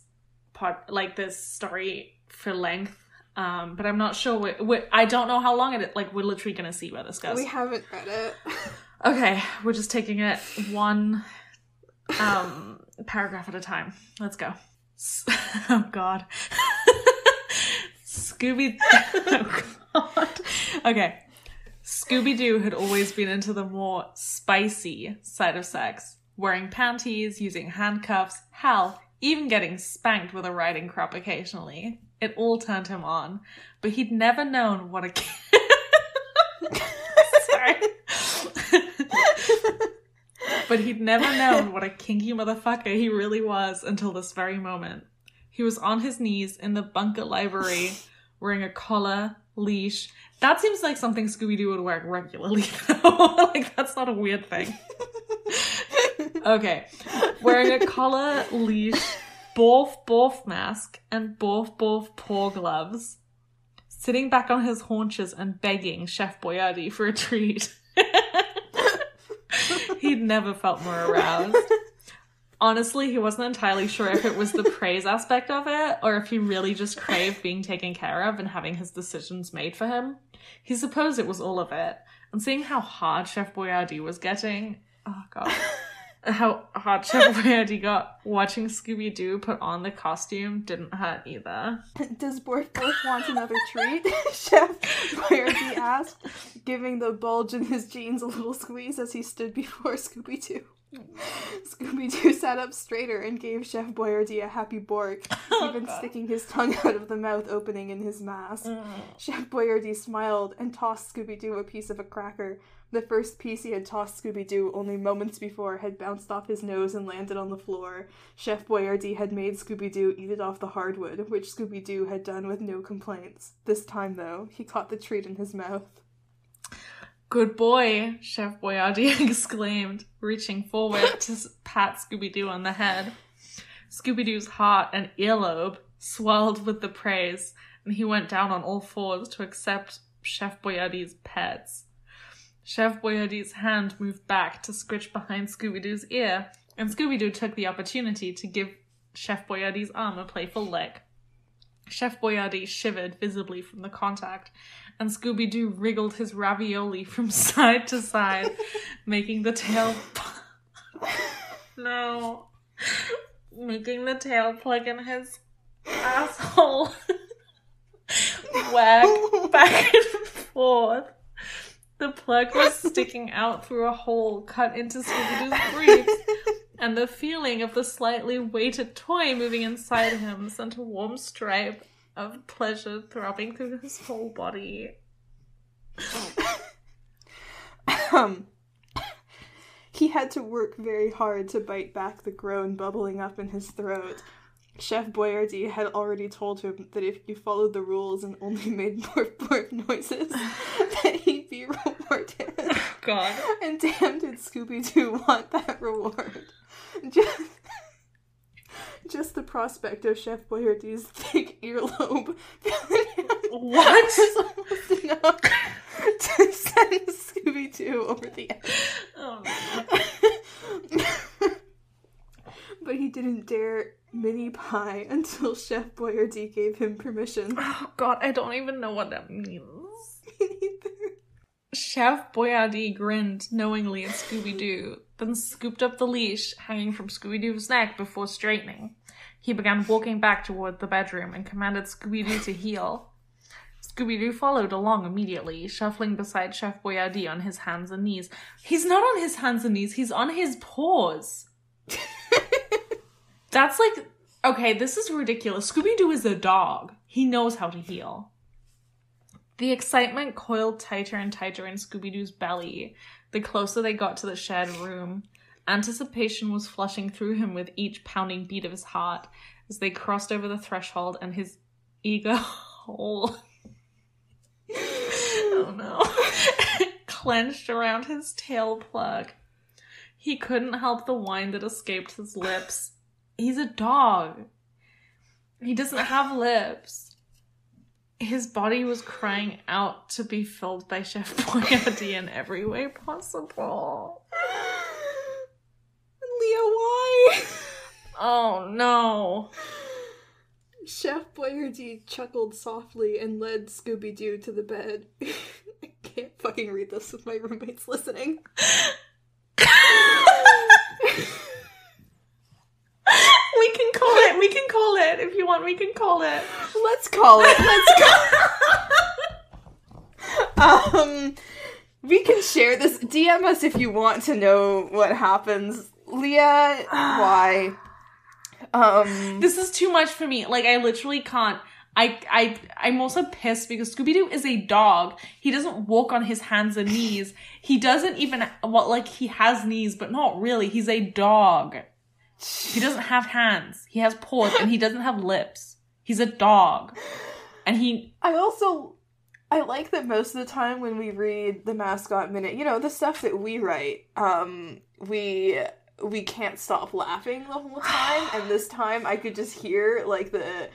B: part, like this story for length. Um, but I'm not sure. we we I don't know how long it. Like we're literally gonna see where this goes.
C: We haven't read it.
B: Okay, we're just taking it one um paragraph at a time. Let's go. S- Oh god. Scooby Oh god. Okay. Scooby Doo had always been into the more spicy side of sex, wearing panties, using handcuffs, hell, even getting spanked with a riding crop occasionally. It all turned him on, but he'd never known what a Sorry. but he'd never known what a kinky motherfucker he really was until this very moment. He was on his knees in the bunker library, wearing a collar, leash. That seems like something Scooby Doo would wear regularly, though. like, that's not a weird thing. Okay. Wearing a collar, leash, Borf Borf mask, and Borf Borf paw gloves. Sitting back on his haunches and begging Chef Boyardee for a treat. He'd never felt more aroused. Honestly, he wasn't entirely sure if it was the praise aspect of it or if he really just craved being taken care of and having his decisions made for him. He supposed it was all of it. And seeing how hard Chef Boyardee was getting, oh god, how hard Chef Boyardee got watching Scooby Doo put on the costume didn't hurt either.
C: Does Borf Borf want another treat? Chef Boyardee asked, giving the bulge in his jeans a little squeeze as he stood before Scooby Doo. Scooby Doo sat up straighter and gave Chef Boyardee a happy bork, oh, even sticking his tongue out of the mouth opening in his mask. Mm. Chef Boyardee smiled and tossed Scooby Doo a piece of a cracker. The first piece he had tossed Scooby Doo only moments before had bounced off his nose and landed on the floor. Chef Boyardee had made Scooby Doo eat it off the hardwood, which Scooby Doo had done with no complaints. This time, though, he caught the treat in his mouth.
B: Good boy, Chef Boyardee exclaimed, reaching forward to pat Scooby Doo on the head. Scooby Doo's heart and earlobe swelled with the praise, and he went down on all fours to accept Chef Boyardee's pets. Chef Boyardee's hand moved back to scritch behind Scooby Doo's ear, and Scooby Doo took the opportunity to give Chef Boyardee's arm a playful lick. Chef Boyardee shivered visibly from the contact, and Scooby Doo wriggled his ravioli from side to side, making the tail. no. Making the tail plug in his asshole wag back and forth. The plug was sticking out through a hole cut into Scooby Doo's briefs, and the feeling of the slightly weighted toy moving inside him sent a warm stripe of pleasure throbbing through his whole body.
C: Um, he had to work very hard to bite back the groan bubbling up in his throat. Chef Boyardee had already told him that if you followed the rules and only made borf borf noises, that he'd be rewarded.
B: Oh, God.
C: And damn did Scooby Doo want that reward. Just, just the prospect of Chef Boyardee's thick earlobe
B: What?
C: was enough to send Scooby Doo over the edge.
B: Oh,
C: but he didn't dare mini pie until Chef Boyardee gave him permission.
B: oh God, I don't even know what that means.
C: Neither.
B: Chef Boyardee grinned knowingly at Scooby Doo, then scooped up the leash hanging from Scooby Doo's neck before straightening. He began walking back toward the bedroom and commanded Scooby Doo to heel. Scooby Doo followed along immediately, shuffling beside Chef Boyardee on his hands and knees. He's not on his hands and knees, he's on his paws. That's like, okay, this is ridiculous. Scooby Doo is a dog, he knows how to heel. The excitement coiled tighter and tighter in Scooby Doo's belly the closer they got to the shared room. Anticipation was flushing through him with each pounding beat of his heart as they crossed over the threshold and his eager hole. oh no. clenched around his tail plug. He couldn't help the whine that escaped his lips. He's a dog. He doesn't have lips his body was crying out to be filled by Chef Boyardee in every way possible.
C: Leah, why?
B: Oh no.
C: Chef Boyardee chuckled softly and led Scooby Doo to the bed. I can't fucking read this with my roommates listening.
B: we can call it. If you want. We can call it.
C: Let's call it. Let's call. um, we can share this. DM us if you want to know what happens. Leah, why? Um,
B: This is too much for me. Like I literally can't. I I I'm also pissed because Scooby Doo is a dog. He doesn't walk on his hands and knees. He doesn't even well, like he has knees, but not really. He's a dog. He doesn't have hands. He has paws and he doesn't have lips. He's a dog. And he
C: I also I like that most of the time when we read the mascot minute, you know, the stuff that we write, um, we we can't stop laughing the whole time, and this time I could just hear like the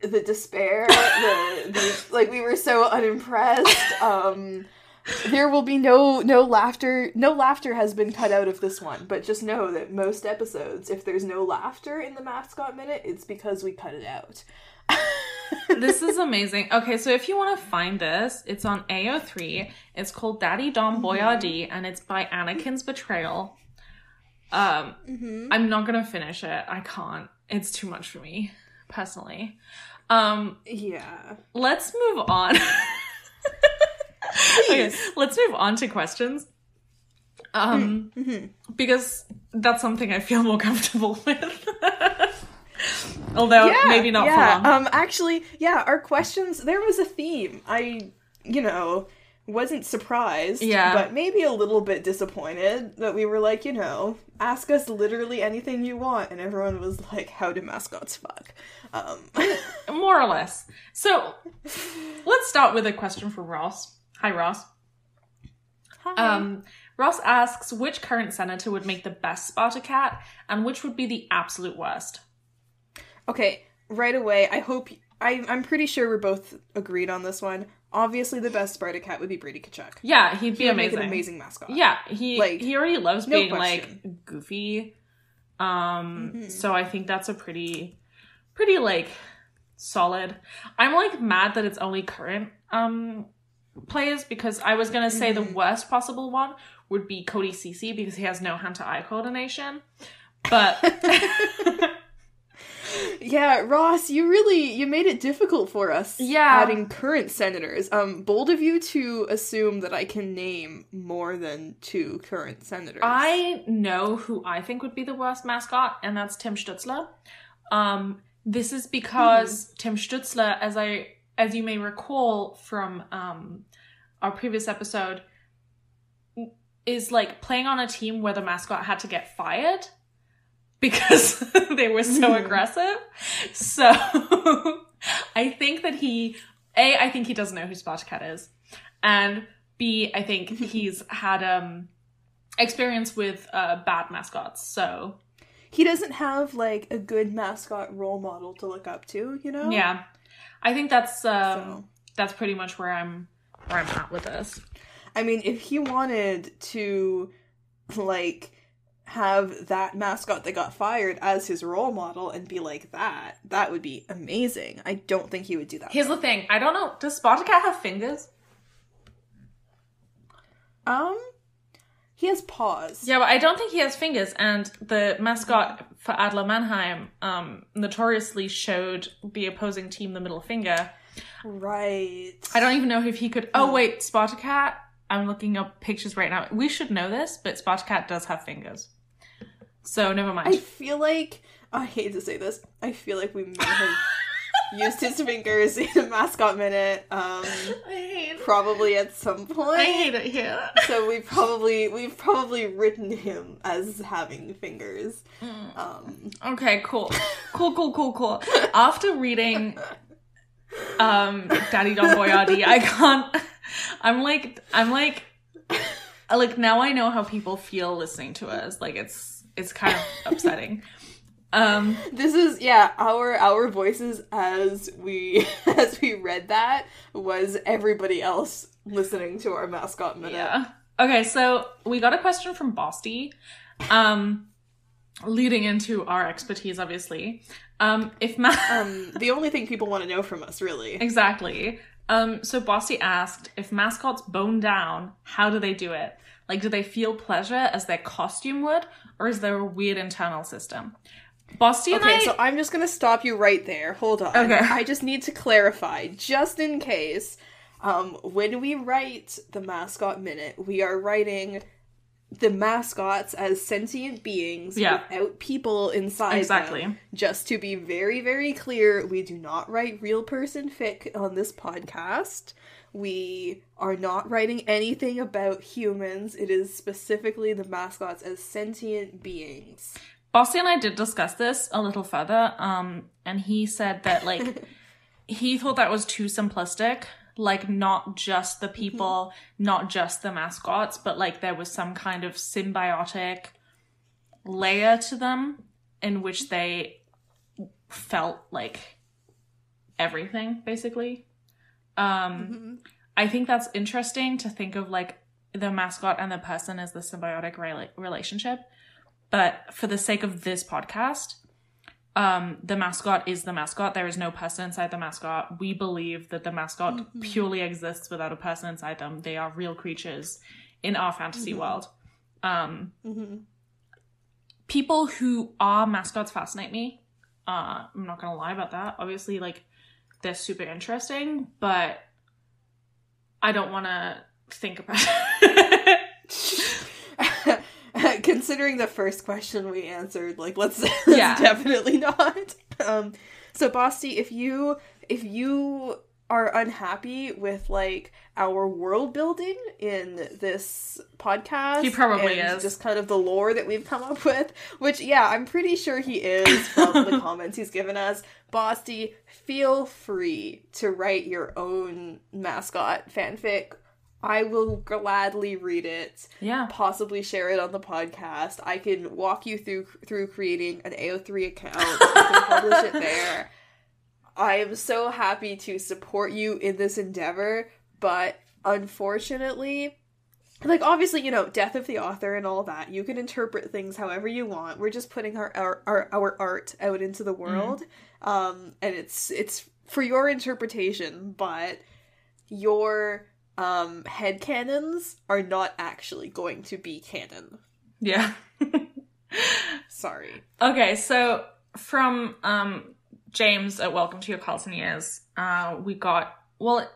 C: the despair, the, the like we were so unimpressed. Um there will be no no laughter no laughter has been cut out of this one but just know that most episodes if there's no laughter in the mascot minute it's because we cut it out
B: this is amazing. Okay, so if you want to find this, it's on AO3. It's called Daddy Don Boyardee, and it's by Anakin's Betrayal. Um, I'm not gonna finish it. I can't. It's too much for me, personally. Um,
C: yeah
B: let's move on. okay, let's move on to questions. Um, because that's something I feel more comfortable with. Although maybe not
C: yeah.
B: for long.
C: Um, actually, yeah, our questions. There was a theme. I, you know, wasn't surprised.
B: Yeah.
C: but maybe a little bit disappointed that we were like, you know, ask us literally anything you want, and everyone was like, "How do mascots fuck?" Um,
B: More or less. So let's start with a question from Ross. Hi, Ross. Um, Ross asks which current senator would make the best Sparta cat and which would be the absolute worst.
C: okay, right away. I hope. I, I'm pretty sure we're both agreed on this one. Obviously, the best Sparta cat would be Brady Tkachuk.
B: Yeah, he'd be
C: He would
B: amazing.
C: make an amazing mascot.
B: Yeah, he
C: Like,
B: he already loves
C: no
B: being
C: question.
B: like goofy. Um,
C: Mm-hmm.
B: so I think that's a pretty, pretty like solid. I'm like mad that it's only current um players because I was gonna say
C: Mm-hmm.
B: the worst possible one would be Cody Ceci because he has no hand to eye coordination. But
C: Yeah, Ross, you really you made it difficult for us.
B: Yeah.
C: adding current senators. Um, bold of you to assume that I can name more than two current senators.
B: I know who I think would be the worst mascot, and that's Tim Stützle. Um, this is because Tim Stützle, as I as you may recall from um, our previous episode, is like playing on a team where the mascot had to get fired because they were so
C: Mhm.
B: aggressive. So I think that he A, I think he doesn't know who Sparta Cat is. And B, I think he's had um experience with uh bad mascots. So
C: he doesn't have like a good mascot role model to look up to. You know.
B: yeah. I think that's um
C: So.
B: that's pretty much where I'm where I'm at with this.
C: I mean, if he wanted to, like, have that mascot that got fired as his role model and be like that, that would be amazing. I don't think he would do that.
B: Here's the thing, I don't know, does Sparta Cat have fingers?
C: um, he has paws.
B: Yeah, but I don't think he has fingers. And the mascot for Adler Mannheim um, notoriously showed the opposing team the middle finger.
C: Right.
B: I don't even know if he could. Oh wait, Sparta Cat. I'm looking up pictures right now. We should know this, but Sparta Cat does have fingers. So never mind.
C: I feel like I hate to say this. I feel like we may have used his fingers in a mascot minute. Um,
B: I hate.
C: probably at some point.
B: I hate it here.
C: So we probably we've probably written him as having fingers.
B: Mm.
C: Um,
B: Okay, cool. Cool, cool, cool, cool. After reading um Daddy Don Boyardee, I can't I'm like I'm like like now I know how people feel listening to us. Like it's it's kind of upsetting. Um
C: this is yeah our our voices as we as we read that was everybody else listening to our mascot minute.
B: yeah. Okay, so we got a question from Bosty. Um leading into our expertise obviously. Um if ma-
C: Um, the only thing people want to know from us, really.
B: Exactly. Um, so Bossy asked if mascots bone down, how do they do it? Like, do they feel pleasure as their costume would, or is there a weird internal system? Bosty and
C: Okay,
B: I.
C: so I'm just gonna stop you right there. Hold on.
B: Okay.
C: I just need to clarify, just in case. Um, when we write the mascot minute, we are writing the mascots as sentient beings
B: Yeah.
C: without people inside
B: Exactly.
C: them. Just to be very, very clear, we do not write real person fic on this podcast. We are not writing anything about humans. It is specifically the mascots as sentient beings.
B: Bossy and I did discuss this a little further, um, and he said that like he thought that was too simplistic. Like not just the people, not just the mascots, but like there was some kind of symbiotic layer to them in which they felt like everything, basically. Um, I think that's interesting to think of like the mascot and the person as the symbiotic rela- relationship. But for the sake of this podcast, um, the mascot is the mascot. There is no person inside the mascot. We believe that the mascot purely exists without a person inside them. They are real creatures in our fantasy world. Um,
C: Mhm.
B: people who are mascots fascinate me. Uh, I'm not gonna lie about that. Obviously, like they're super interesting, but I don't want to think about it.
C: Considering the first question we answered, like let's, let's
B: Yeah.
C: definitely not. Um, so Basti, if you if you are unhappy with like our world building in this podcast,
B: He probably is.
C: just kind of the lore that we've come up with, which yeah, I'm pretty sure he is from the comments he's given us. Basti, feel free to write your own mascot fanfic. I will gladly read it
B: yeah.
C: possibly share it on the podcast. I can walk you through through creating an AO3 account. I can publish it there. I am so happy to support you in this endeavor, but unfortunately, like obviously, you know, death of the author and all that. You can interpret things however you want. We're just putting our our, our, our art out into the world. Um and it's it's for your interpretation, but your um head cannons are not actually going to be canon.
B: Yeah.
C: Sorry.
B: Okay, so from um James at Welcome to Your Karlsson Years, uh, we got well,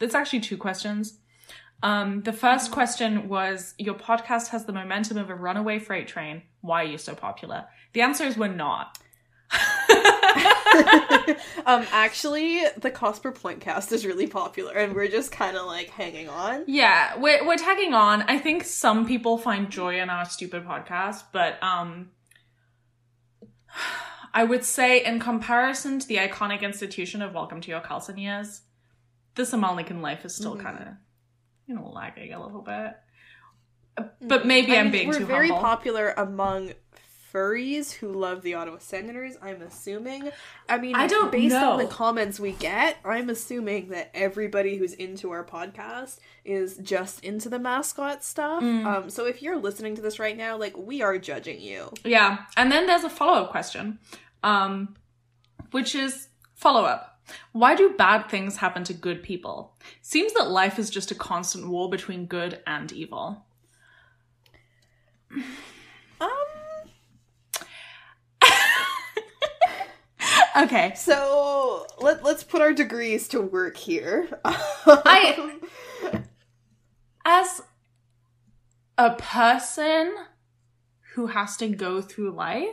B: it's actually two questions. Um, the first question was Your podcast has the momentum of a runaway freight train. Why are you so popular? The answer is we're not.
C: um actually the cost per point cast is really popular and we're just kind of like hanging on.
B: Yeah, we're we're tagging on. I think some people find joy in our stupid podcast, but um I would say in comparison to the iconic institution of Welcome to Your Karlsson Years, this Amalnican life is still
C: Mhm.
B: kind of you know lagging a little bit. But maybe
C: I
B: I'm
C: mean,
B: being
C: we're
B: too
C: very
B: humble.
C: popular among furries who love the Ottawa Senators, I'm assuming. I mean,
B: I don't
C: based on the comments we get, I'm assuming that everybody who's into our podcast is just into the mascot stuff.
B: Mm.
C: Um, so if you're listening to this right now, like, we are judging you.
B: Yeah, and then there's a follow up question, um, which is follow up. Why do bad things happen to good people? Seems that life is just a constant war between good and evil.
C: Um,
B: Okay,
C: so let, let's put our degrees to work here.
B: I- as a person who has to go through life,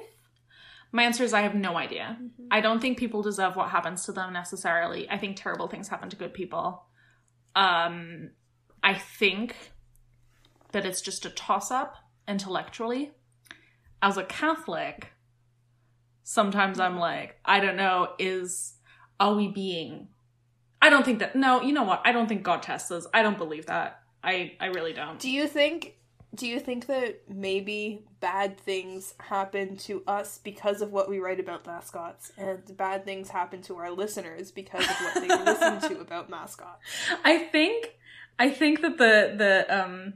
B: my answer is I have no idea. I don't think people deserve what happens to them necessarily. I think terrible things happen to good people. Um, I think that it's just a toss up intellectually. As a Catholic, sometimes I'm like, I don't know, is are we being I don't think that no, you know what? I don't think God tests us. I don't believe that. I I really don't.
C: Do you think do you think that maybe bad things happen to us because of what we write about mascots and bad things happen to our listeners because of what they listen to about mascots?
B: I think I think that the the um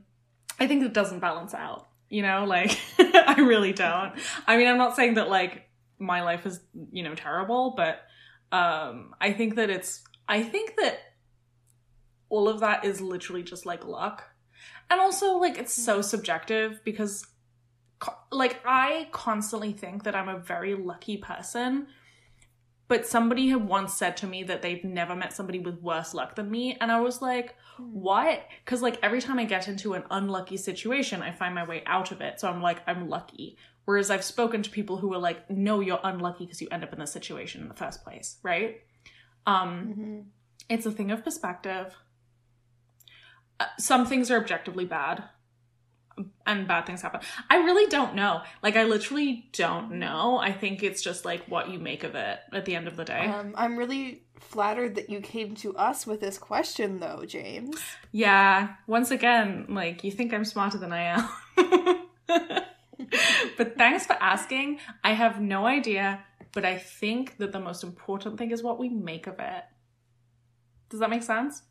B: I think it doesn't balance out. You know, like I really don't. I mean, I'm not saying that like my life is, you know, terrible, but um I think that it's I think that all of that is literally just like luck. And also like it's so subjective because like I constantly think that I'm a very lucky person. But somebody had once said to me that they've never met somebody with worse luck than me. And I was like, what? Because, like, every time I get into an unlucky situation, I find my way out of it. So I'm like, I'm lucky. Whereas I've spoken to people who are like, no, you're unlucky because you end up in this situation in the first place, right? Um,
C: Mhm.
B: it's a thing of perspective. Uh, some things are objectively bad and bad things happen. I really don't know. Like I literally don't know. I think it's just like what you make of it at the end of the day.
C: Um, I'm really flattered that you came to us with this question, though, James.
B: yeah, once again, like you think I'm smarter than I am. but thanks for asking. I have no idea, but I think that the most important thing is what we make of it. Does that make sense?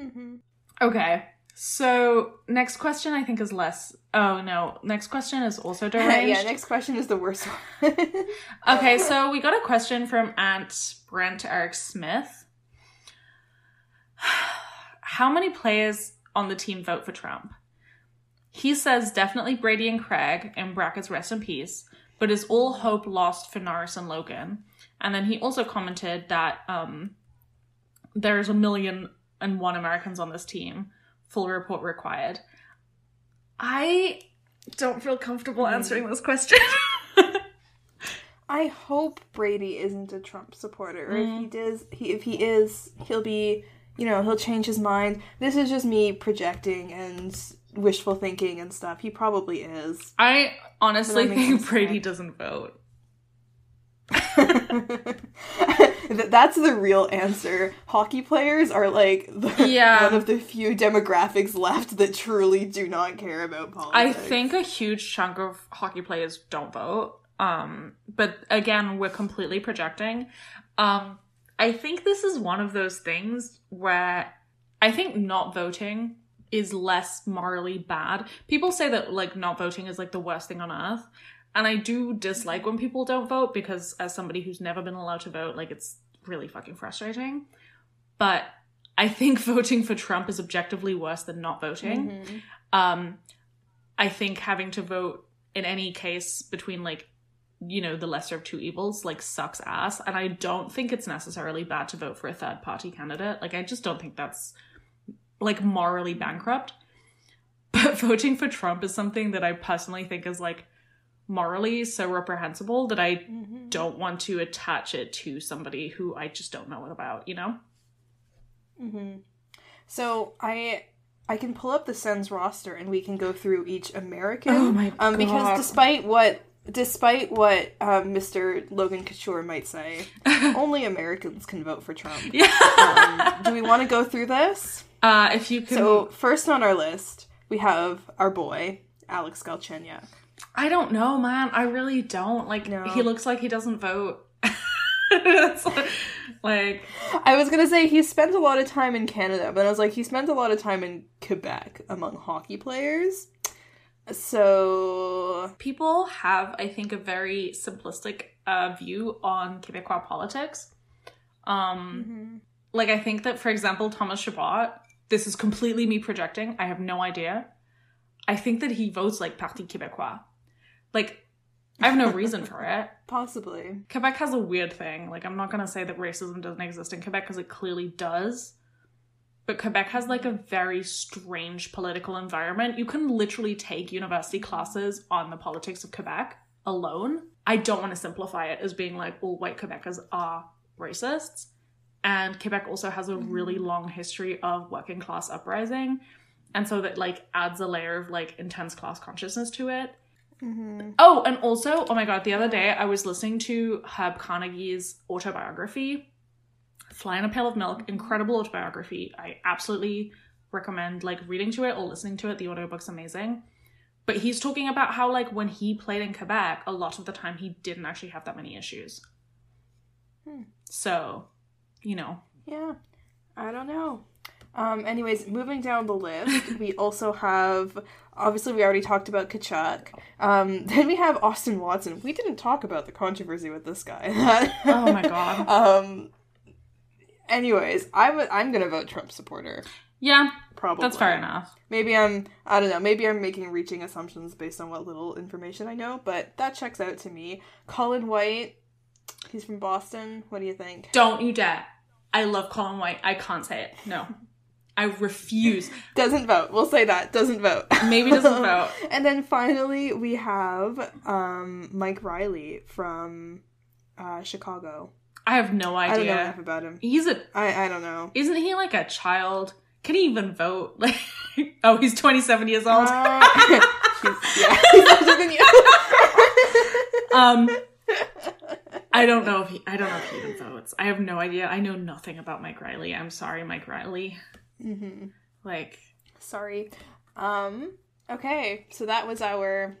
C: Mm-hmm.
B: Okay. So next question I think is less oh no. Next question is also deranged.
C: yeah, next question is the worst one.
B: okay, so we got a question from Aunt Brent Eric Smith. How many players on the team vote for Trump? He says definitely Brady and Craig, in brackets rest in peace, but is all hope lost for Norris and Logan? And then he also commented that um, there's a million and one Americans on this team. Full report required. I don't feel comfortable answering this question.
C: I hope Brady isn't a Trump supporter. Or
B: Mm.
C: If he does, he if he is, he'll be. You know, he'll change his mind. This is just me projecting and wishful thinking and stuff. He probably is.
B: I honestly think
C: sense,
B: Brady
C: yeah.
B: doesn't vote.
C: That's the real answer. Hockey players are like the,
B: Yeah.
C: one of the few demographics left that truly do not care about politics.
B: I think a huge chunk of hockey players don't vote. Um, but again, we're completely projecting. Um, I think this is one of those things where I think not voting is less morally bad. People say that like not voting is like the worst thing on earth. And I do dislike when people don't vote because as somebody who's never been allowed to vote, like it's really fucking frustrating. But I think voting for Trump is objectively worse than not voting.
C: Mhm.
B: Um, I think having to vote in any case between like, you know, the lesser of two evils like sucks ass. And I don't think it's necessarily bad to vote for a third party candidate. Like, I just don't think that's like morally bankrupt. But voting for Trump is something that I personally think is like morally so reprehensible that I
C: Mhm.
B: don't want to attach it to somebody who I just don't know about, you know?
C: hmm So I I can pull up the Sens roster and we can go through each American.
B: Oh my
C: um, Because despite what despite what um, Mr. Logan Couture might say, only Americans can vote for Trump.
B: Yeah.
C: Um, do we want to go through this?
B: Uh, if you can.
C: So first on our list we have our boy Alex Galchenyuk.
B: I don't know, man. I really don't. Like,
C: No.
B: he looks like he doesn't vote. Like, like,
C: I was gonna say he spent a lot of time in Canada, but I was like he spent a lot of time in Quebec among hockey players. So
B: people have, I think, a very simplistic uh, view on Quebecois politics. Um, like, I think that, for example, Thomas Chabot, this is completely me projecting. I have no idea. I think that he votes like Parti Québécois. Like, I have no reason for it.
C: possibly.
B: Quebec has a weird thing. Like, I'm not going to say that racism doesn't exist in Quebec because it clearly does. But Quebec has like a very strange political environment. You can literally take university classes on the politics of Quebec alone. I don't want to simplify it as being like all white Quebecers are racists. And Quebec also has a really long history of working class uprising. And so that like adds a layer of like intense class consciousness to it.
C: Mm-hmm.
B: Oh, and also, oh my god, the other day I was listening to Herb Carnegie's autobiography, Fly in a Pail of Milk, incredible autobiography. I absolutely recommend like reading to it or listening to it. The audiobook's amazing. But he's talking about how like when he played in Quebec, a lot of the time he didn't actually have that many issues.
C: Hmm.
B: So, you know.
C: Yeah, I don't know. Um, anyways, moving down the list, we also have obviously we already talked about Tkachuk. Um, then we have Austin Watson. We didn't talk about the controversy with this guy.
B: Oh my god.
C: um. Anyways, I would. I'm gonna vote Trump supporter.
B: Yeah,
C: Probably.
B: That's fair enough.
C: Maybe I'm I don't know, maybe I'm making reaching assumptions based on what little information I know, but that checks out to me. Colin White, he's from Boston. What do you think?
B: Don't you dare. I love Colin White. I can't say it. No. I refuse.
C: Doesn't vote. We'll say that. Doesn't vote.
B: Maybe doesn't vote.
C: and then finally we have um Mike Reilly from uh Chicago.
B: I have no
C: I don't know
B: idea.
C: enough about him.
B: He's a
C: I I don't know.
B: isn't he like a child? Can he even vote? Like oh, he's 27 years old.
C: Uh, he's, yeah, he's older than you.
B: um I don't know if he I don't know if he even votes. I have no idea. I know nothing about Mike Reilly. I'm sorry, Mike Reilly.
C: hmm
B: Like
C: Sorry. Um, okay, so that was our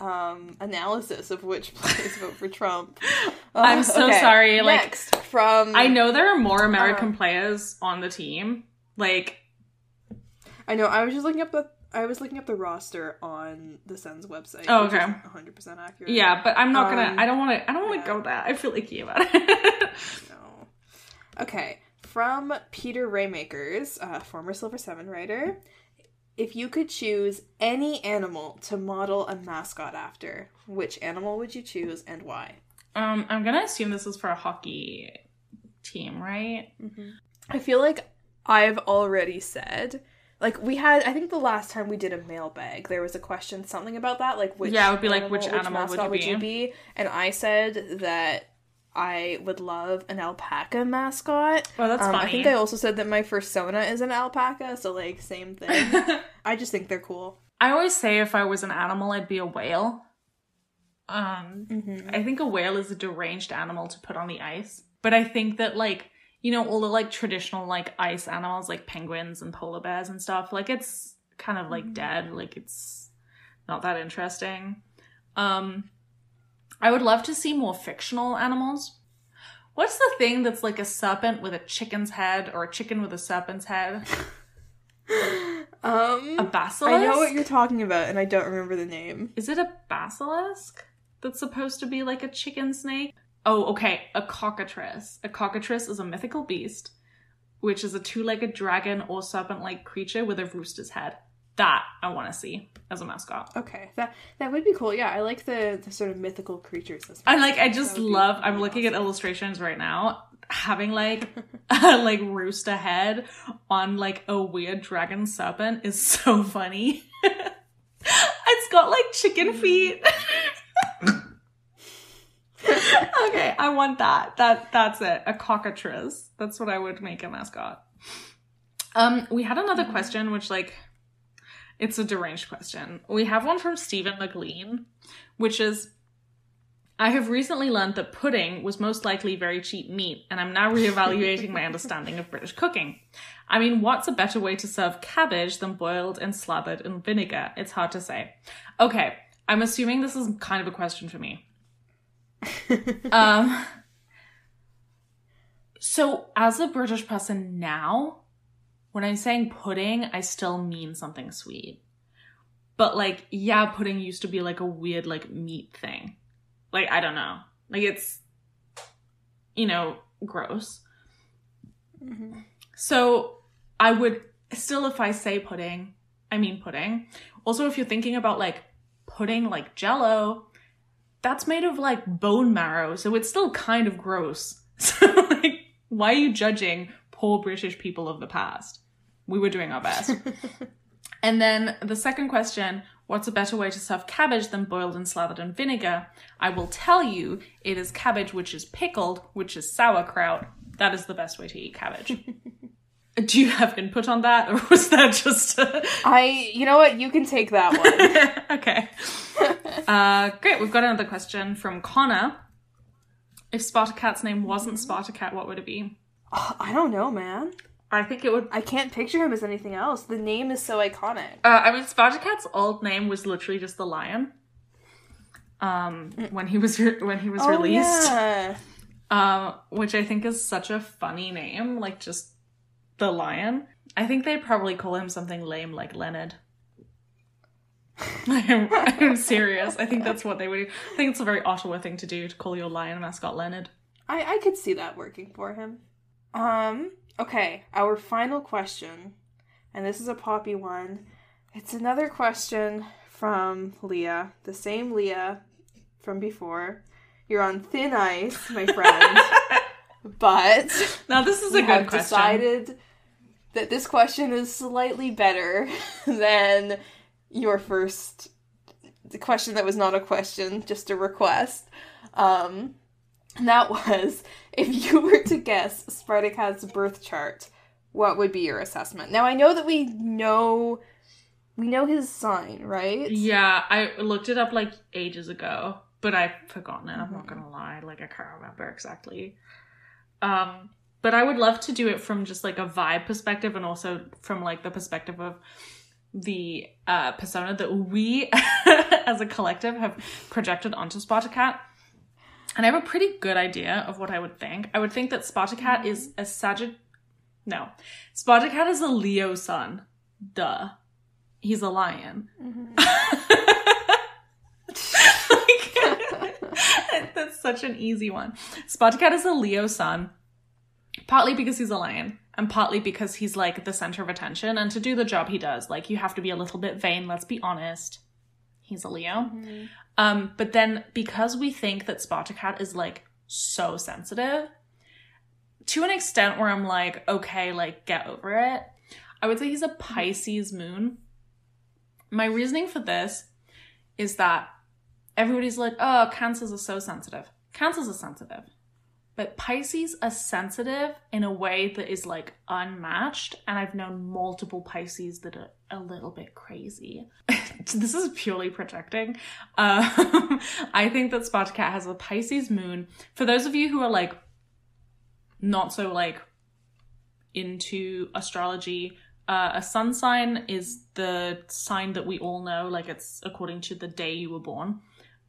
C: um, analysis of which players vote for Trump.
B: I'm
C: Uh,
B: so sorry, like-
C: next from
B: I know there are more American
C: Uh-huh.
B: players on the team. Like
C: I know. I was just looking up the. I was looking up the roster on the Sens website.
B: Oh, okay.
C: 100% accurate.
B: yeah, but I'm not gonna
C: Um,
B: I don't wanna I don't wanna
C: yeah.
B: go that. I feel icky about it.
C: No. Okay, from Peter Raaymakers, uh, former Silver Seven writer. If you could choose any animal to model a mascot after, which animal would you choose and why?
B: um, I'm gonna assume this is for a hockey team, right?
C: I feel like I've already said, like we had. I think the last time we did a mailbag, there was a question something about that, like which
B: Yeah, it would be like, which animal would
C: mascot
B: you be?
C: And I said that I would love an alpaca mascot.
B: Well, that's
C: Um,
B: funny.
C: I think I also said that my persona is an alpaca, so like same thing. I just think they're cool.
B: I always say if I was an animal, I'd be a whale. Um,
C: Mm-hmm.
B: I think a whale is a deranged animal to put on the ice. But I think that like you know all the like traditional like ice animals like penguins and polar bears and stuff like it's kind of like dead. Like it's not that interesting. Um, I would love to see more fictional animals. What's the thing that's like a serpent with a chicken's head or a chicken with a serpent's head?
C: Um,
B: A basilisk?
C: I know what you're talking about, and I don't remember the name.
B: Is it a basilisk that's supposed to be like a chicken snake? Oh, okay, a cockatrice. A cockatrice is a mythical beast, which is a two legged dragon or serpent like creature with a rooster's head. That I want to see as a mascot.
C: Okay, that that would be cool. Yeah, I like the, the sort of mythical creatures. as
B: I like, I just
C: That would be
B: love, I'm
C: really
B: looking at illustrations right now, having like, a like rooster head on like a weird dragon serpent is so funny. it's got like chicken mm-hmm. feet. okay, I want that. That that's it. A cockatrice. That's what I would make a mascot. Um, we had another question, which like, it's a deranged question. We have one from Stephen McLean, which is. I have recently learned that pudding was most likely very cheap meat, and I'm now reevaluating my understanding of British cooking. I mean, what's a better way to serve cabbage than boiled and slathered in vinegar? It's hard to say. Okay, I'm assuming this is kind of a question for me. um, so, as a British person now, when I'm saying pudding, I still mean something sweet. But, like, yeah, pudding used to be like a weird, like, meat thing. Like, I don't know. Like, it's, you know, gross.
C: Mhm.
B: So, I would still, if I say pudding, I mean pudding. Also, if you're thinking about like pudding, like jello, that's made of like bone marrow, so it's still kind of gross. So, like, why are you judging poor British people of the past? We were doing our best. and then the second question what's a better way to serve cabbage than boiled and slathered in vinegar? I will tell you it is cabbage which is pickled, which is sauerkraut. That is the best way to eat cabbage. Do you have input on that, or was that just a...
C: I, you know what? You can take that one.
B: okay? Uh, great. We've got another question from Connor. If Spartacat's name wasn't Spartacat, what would it be?
C: Oh, I don't know, man.
B: I think it would.
C: I can't picture him as anything else. The name is so iconic.
B: Uh, I mean, Spartacat's old name was literally just the lion. Um, when he was re- when he was
C: Oh,
B: released,
C: yeah.
B: um, which I think is such a funny name, like just the lion. I think they'd probably call him something lame like Leonard. I'm, I'm serious. I think that's what they would. Do. I think it's a very Ottawa thing to do to call your lion mascot Leonard.
C: I, I could see that working for him. Um, okay, our final question and this is a poppy one. It's another question from Leah, the same Leah from before. You're on thin ice, my friend. but
B: Now this is a good question.
C: decided that this question is slightly better than your first the question that was not a question, just a request. Um, and that was if you were to guess Spartacus' birth chart, what would be your assessment? Now I know that we know we know his sign, right?
B: Yeah, I looked it up like ages ago, but I've forgotten it. I'm not gonna lie, like I can't remember exactly. Um, but I would love to do it from just like a vibe perspective, and also from like the perspective of the uh, persona that we as a collective have projected onto Spartacat. And I have a pretty good idea of what I would think. I would think that Spartacat is a Sagitt. No, Spartacat is a Leo sun. Duh. He's a lion. Like- That's such an easy one. Spartacat is a Leo sun, partly because he's a lion, and partly because he's like the center of attention. And to do the job he does, like you have to be a little bit vain. Let's be honest. He's a Leo. Um, but then because we think that Spartacat is like so sensitive, to an extent where I'm like, okay, like get over it. I would say he's a Pisces moon. My reasoning for this is that everybody's like, oh, cancers are so sensitive. Cancers are sensitive. But Pisces are sensitive in a way that is like unmatched. And I've known multiple Pisces that are a little bit crazy. this is purely projecting. Um, I think that Spartacat has a Pisces moon. For those of you who are like not so like into astrology, uh, a sun sign is the sign that we all know, like it's according to the day you were born.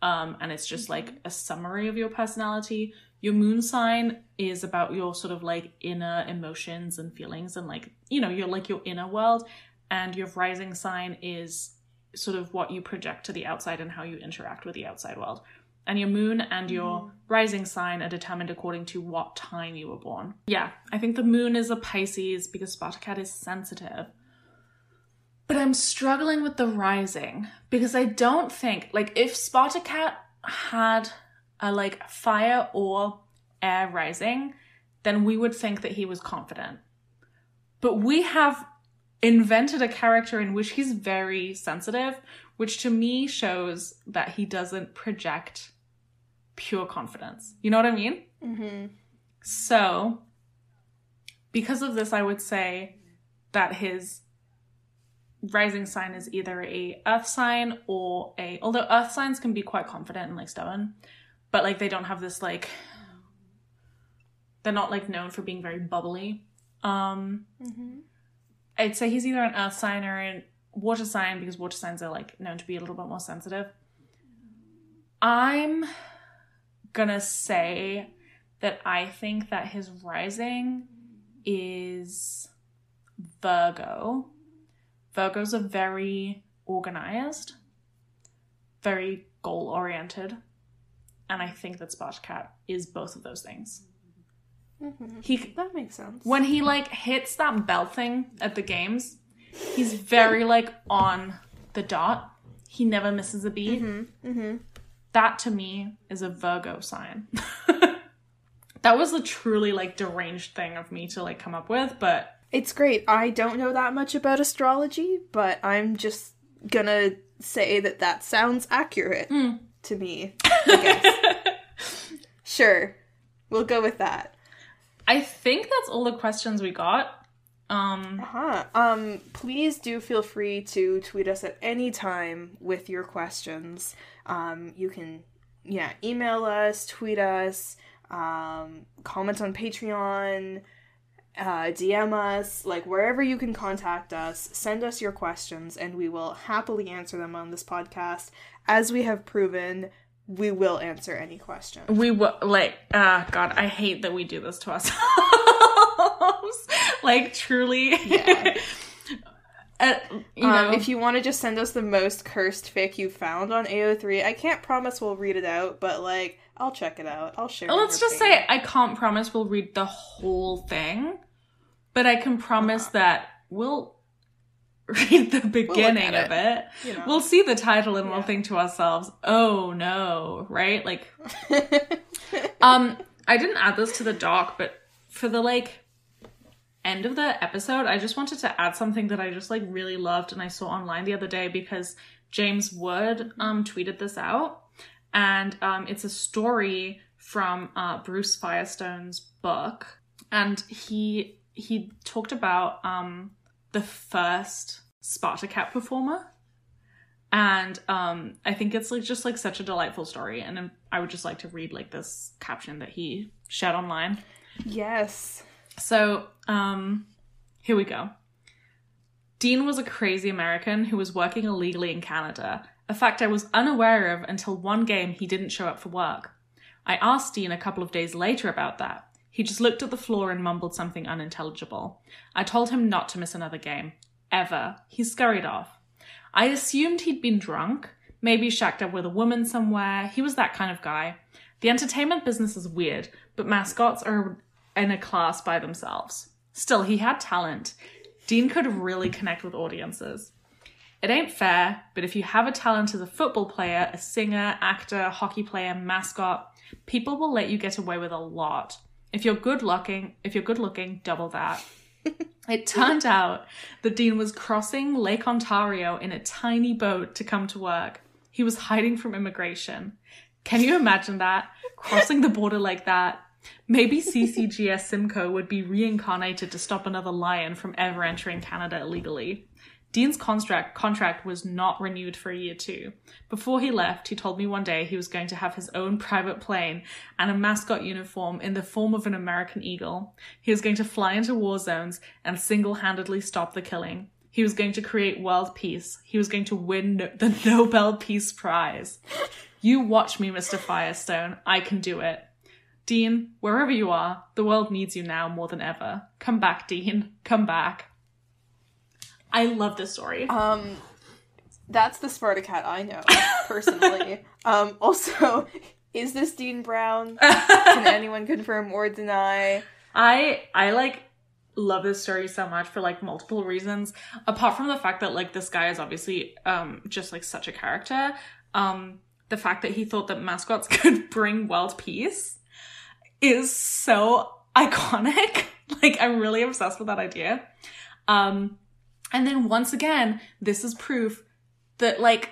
B: Um, and it's just like a summary of your personality. Your moon sign is about your sort of like inner emotions and feelings and like, you know, you're like your inner world. And your rising sign is sort of what you project to the outside and how you interact with the outside world. And your moon and your mm-hmm. rising sign are determined according to what time you were born. Yeah, I think the moon is a Pisces because Spartacat is sensitive. But I'm struggling with the rising because I don't think, like, if Spartacat had a like fire or air rising, then we would think that he was confident. But we have invented a character in which he's very sensitive, which to me shows that he doesn't project pure confidence. You know what I mean?
C: Mm-hmm.
B: So, because of this, I would say that his rising sign is either a earth sign or a although earth signs can be quite confident and like stubborn, but like they don't have this like they're not like known for being very bubbly. Um
C: Mm-hmm.
B: I'd say he's either an earth sign or a water sign because water signs are like known to be a little bit more sensitive. I'm gonna say that I think that his rising is Virgo. Virgos are very organized, very goal oriented, and I think that Spartacat is both of those things.
C: Mm-hmm.
B: He
C: That makes sense.
B: when he like hits that bell thing at the games, he's very like on the dot. He never misses a beat.
C: Mm-hmm.
B: That to me is a Virgo sign. that was a truly like deranged thing of me to like come up with, but
C: It's great. I don't know that much about astrology, but I'm just gonna say that that sounds accurate
B: Hmm.
C: To me. I guess. sure, we'll go with that.
B: I think that's all the questions we got. Um
C: Uh-huh. Um, please do feel free to tweet us at any time with your questions. Um, you can, yeah, email us, tweet us, um, comment on Patreon, uh, DM us, like wherever you can contact us, send us your questions, and we will happily answer them on this podcast. As we have proven, we will answer any question.
B: we will like ah god, I hate that we do this to ourselves. like truly.
C: Yeah.
B: Uh, you know,
C: Um, if you want to just send us the most cursed fic you found on AO3, I can't promise we'll read it out, but like I'll check it out. I'll share.
B: Let's just say I can't promise we'll read the whole thing, but I can promise that we'll read the beginning
C: at
B: of it,
C: you know.
B: we'll see the title and we'll think to ourselves, "Oh no!" Right? Like, um, I didn't add this to the doc, but for the like end of the episode, I just wanted to add something that I just like really loved and I saw online the other day because James Wood um tweeted this out, and um, it's a story from uh, Bruce Firestone's book, and he he talked about um the first Sparta Cat performer. And um, I think it's like just like such a delightful story, and I would just like to read like this caption that he shared online.
C: yes.
B: So, um, here we go. Dean was a crazy American who was working illegally in Canada, a fact I was unaware of until one game he didn't show up for work. I asked Dean a couple of days later about that. He just looked at the floor and mumbled something unintelligible. I told him not to miss another game. Ever. He scurried off. I assumed he'd been drunk, maybe shacked up with a woman somewhere. He was that kind of guy. The entertainment business is weird, but mascots are in a class by themselves. Still, he had talent. Dean could really connect with audiences. It ain't fair, but if you have a talent as a football player, a singer, actor, hockey player, mascot, people will let you get away with a lot. If you're good looking, if you're good looking, double that. It turned out that Dean was crossing Lake Ontario in a tiny boat to come to work. He was hiding from immigration. Can you imagine that? Crossing the border like that? Maybe CCGS Simcoe would be reincarnated to stop another lion from ever entering Canada illegally. Dean's contract contract was not renewed for a year two. Before he left, he told me one day he was going to have his own private plane and a mascot uniform in the form of an American eagle. He was going to fly into war zones and single-handedly stop the killing. He was going to create world peace. He was going to win no- the Nobel Peace Prize. You watch me, Mr. Firestone. I can do it. Dean, wherever you are, the world needs you now more than ever. Come back, Dean. Come back. I love this story.
C: Um, that's the Sparta cat I know personally. um, also, is this Dean Brown? Can anyone confirm or deny?
B: I I like love this story so much for like multiple reasons. Apart from the fact that like this guy is obviously um just like such a character. Um the fact that he thought that mascots could bring world peace is so iconic. like I'm really obsessed with that idea. Um and then once again, this is proof that like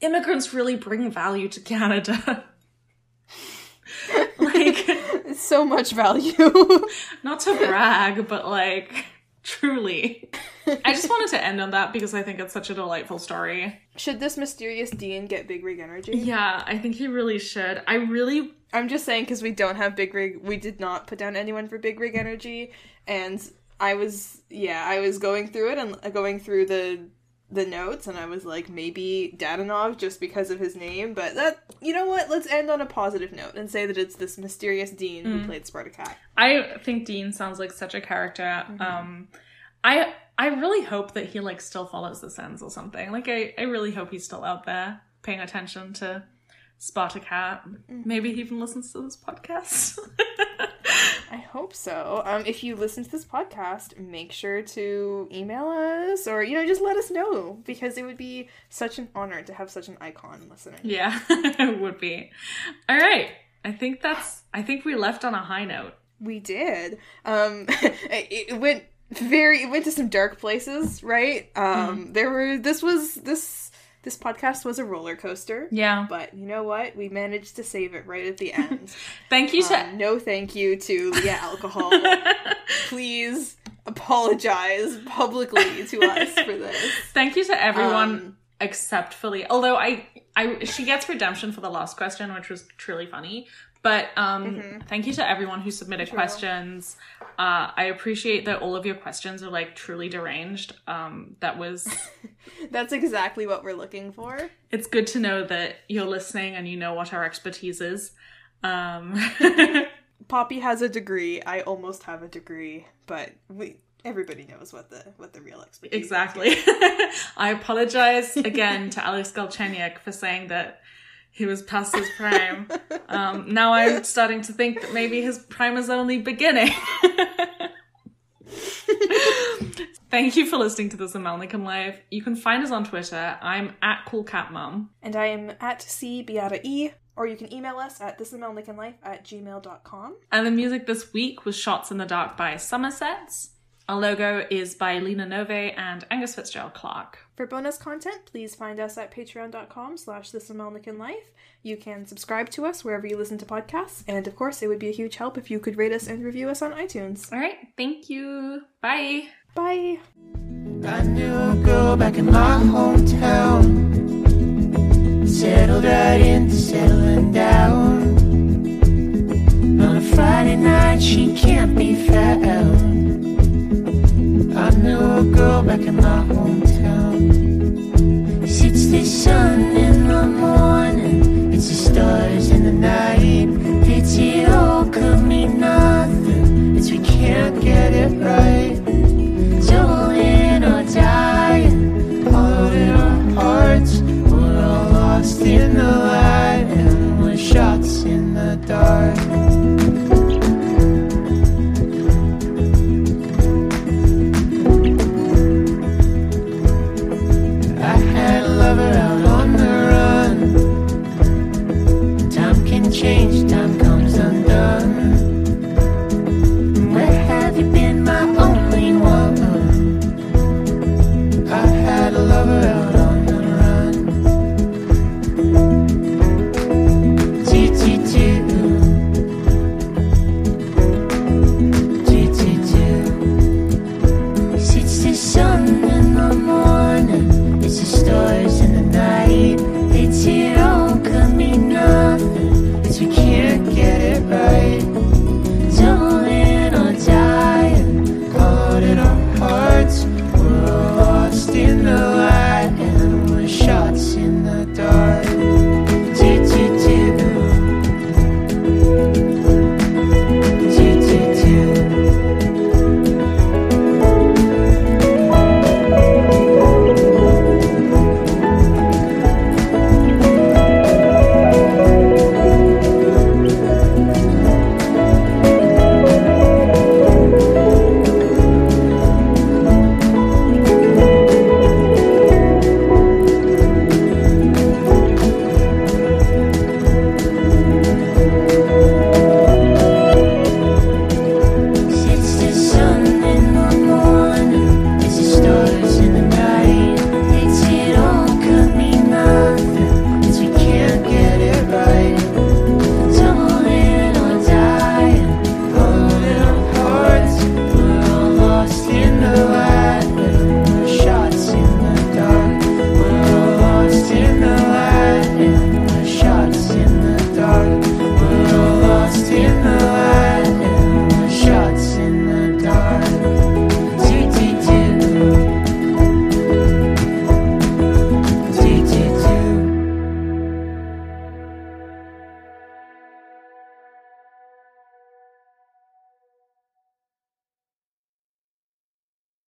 B: immigrants really bring value to Canada. like
C: So much value.
B: not to brag, but like truly. I just wanted to end on that because I think it's such a delightful story.
C: Should this mysterious Dean get Big Rig energy?
B: Yeah, I think he really should. I really
C: I'm just saying because we don't have Big Rig. We did not put down anyone for Big Rig energy, and I was yeah, I was going through it and uh, going through the the notes, and I was like maybe Dadonov just because of his name, but that you know what? Let's end on a positive note and say that it's this mysterious Dean who played Spartacat.
B: I think Dean sounds like such a character. Um I I really hope that he like still follows the Sens or something. Like I, I really hope he's still out there paying attention to Sparta Cat. Maybe he even listens to this podcast.
C: I hope so. Um, if you listen to this podcast, make sure to email us or you know just let us know because it would be such an honor to have such an icon listening.
B: yeah, it would be. All right. I think that's I think we left on a high note.
C: We did. Um, it, it went very. It went to some dark places, right? Um, there were. This was this. This podcast was a roller coaster.
B: Yeah.
C: But you know what? We managed to save it right at the end.
B: Thank you to
C: Um, no thank you to Leah Alcohol. Please apologize publicly to us for this.
B: Thank you to everyone
C: Um,
B: except for. Although I, I, she gets redemption for the last question, which was truly funny. But um,
C: Mm-hmm.
B: thank you to everyone who submitted questions. Uh, I appreciate that all of your questions are like truly deranged. Um, that was.
C: That's exactly what we're looking for.
B: it's good to know that you're listening and you know what our expertise is. Um,
C: Poppy has a degree. I almost have a degree, but we everybody knows what the what the real expertise is.
B: exactly. I apologize again to Alex Galchenyuk for saying that he was past his prime. Um, now I'm starting to think that maybe his prime is only beginning. Thank you for listening to this Amelnican Life. You can find us on Twitter. I'm at CoolCatMom.
C: And I am at C Beata E, or you can email us at thisamelnicanlife at gmail.com.
B: And the music this week was Shots in the Dark by Somersets. Our logo is by Lena Nove and Angus Fitzgerald Clark.
C: For bonus content, please find us at patreon.com slash Life. You can subscribe to us wherever you listen to podcasts, and of course, it would be a huge help if you could rate us and review us on iTunes.
B: All right, thank you. Bye.
C: Bye.
A: I knew a girl back in my hometown. Settled right into settling down. On a Friday night, she can't be found. I knew a girl back in my hometown. It's the sun in the morning, it's the stars in the night. It's it all could mean nothing, it's we can't get it right.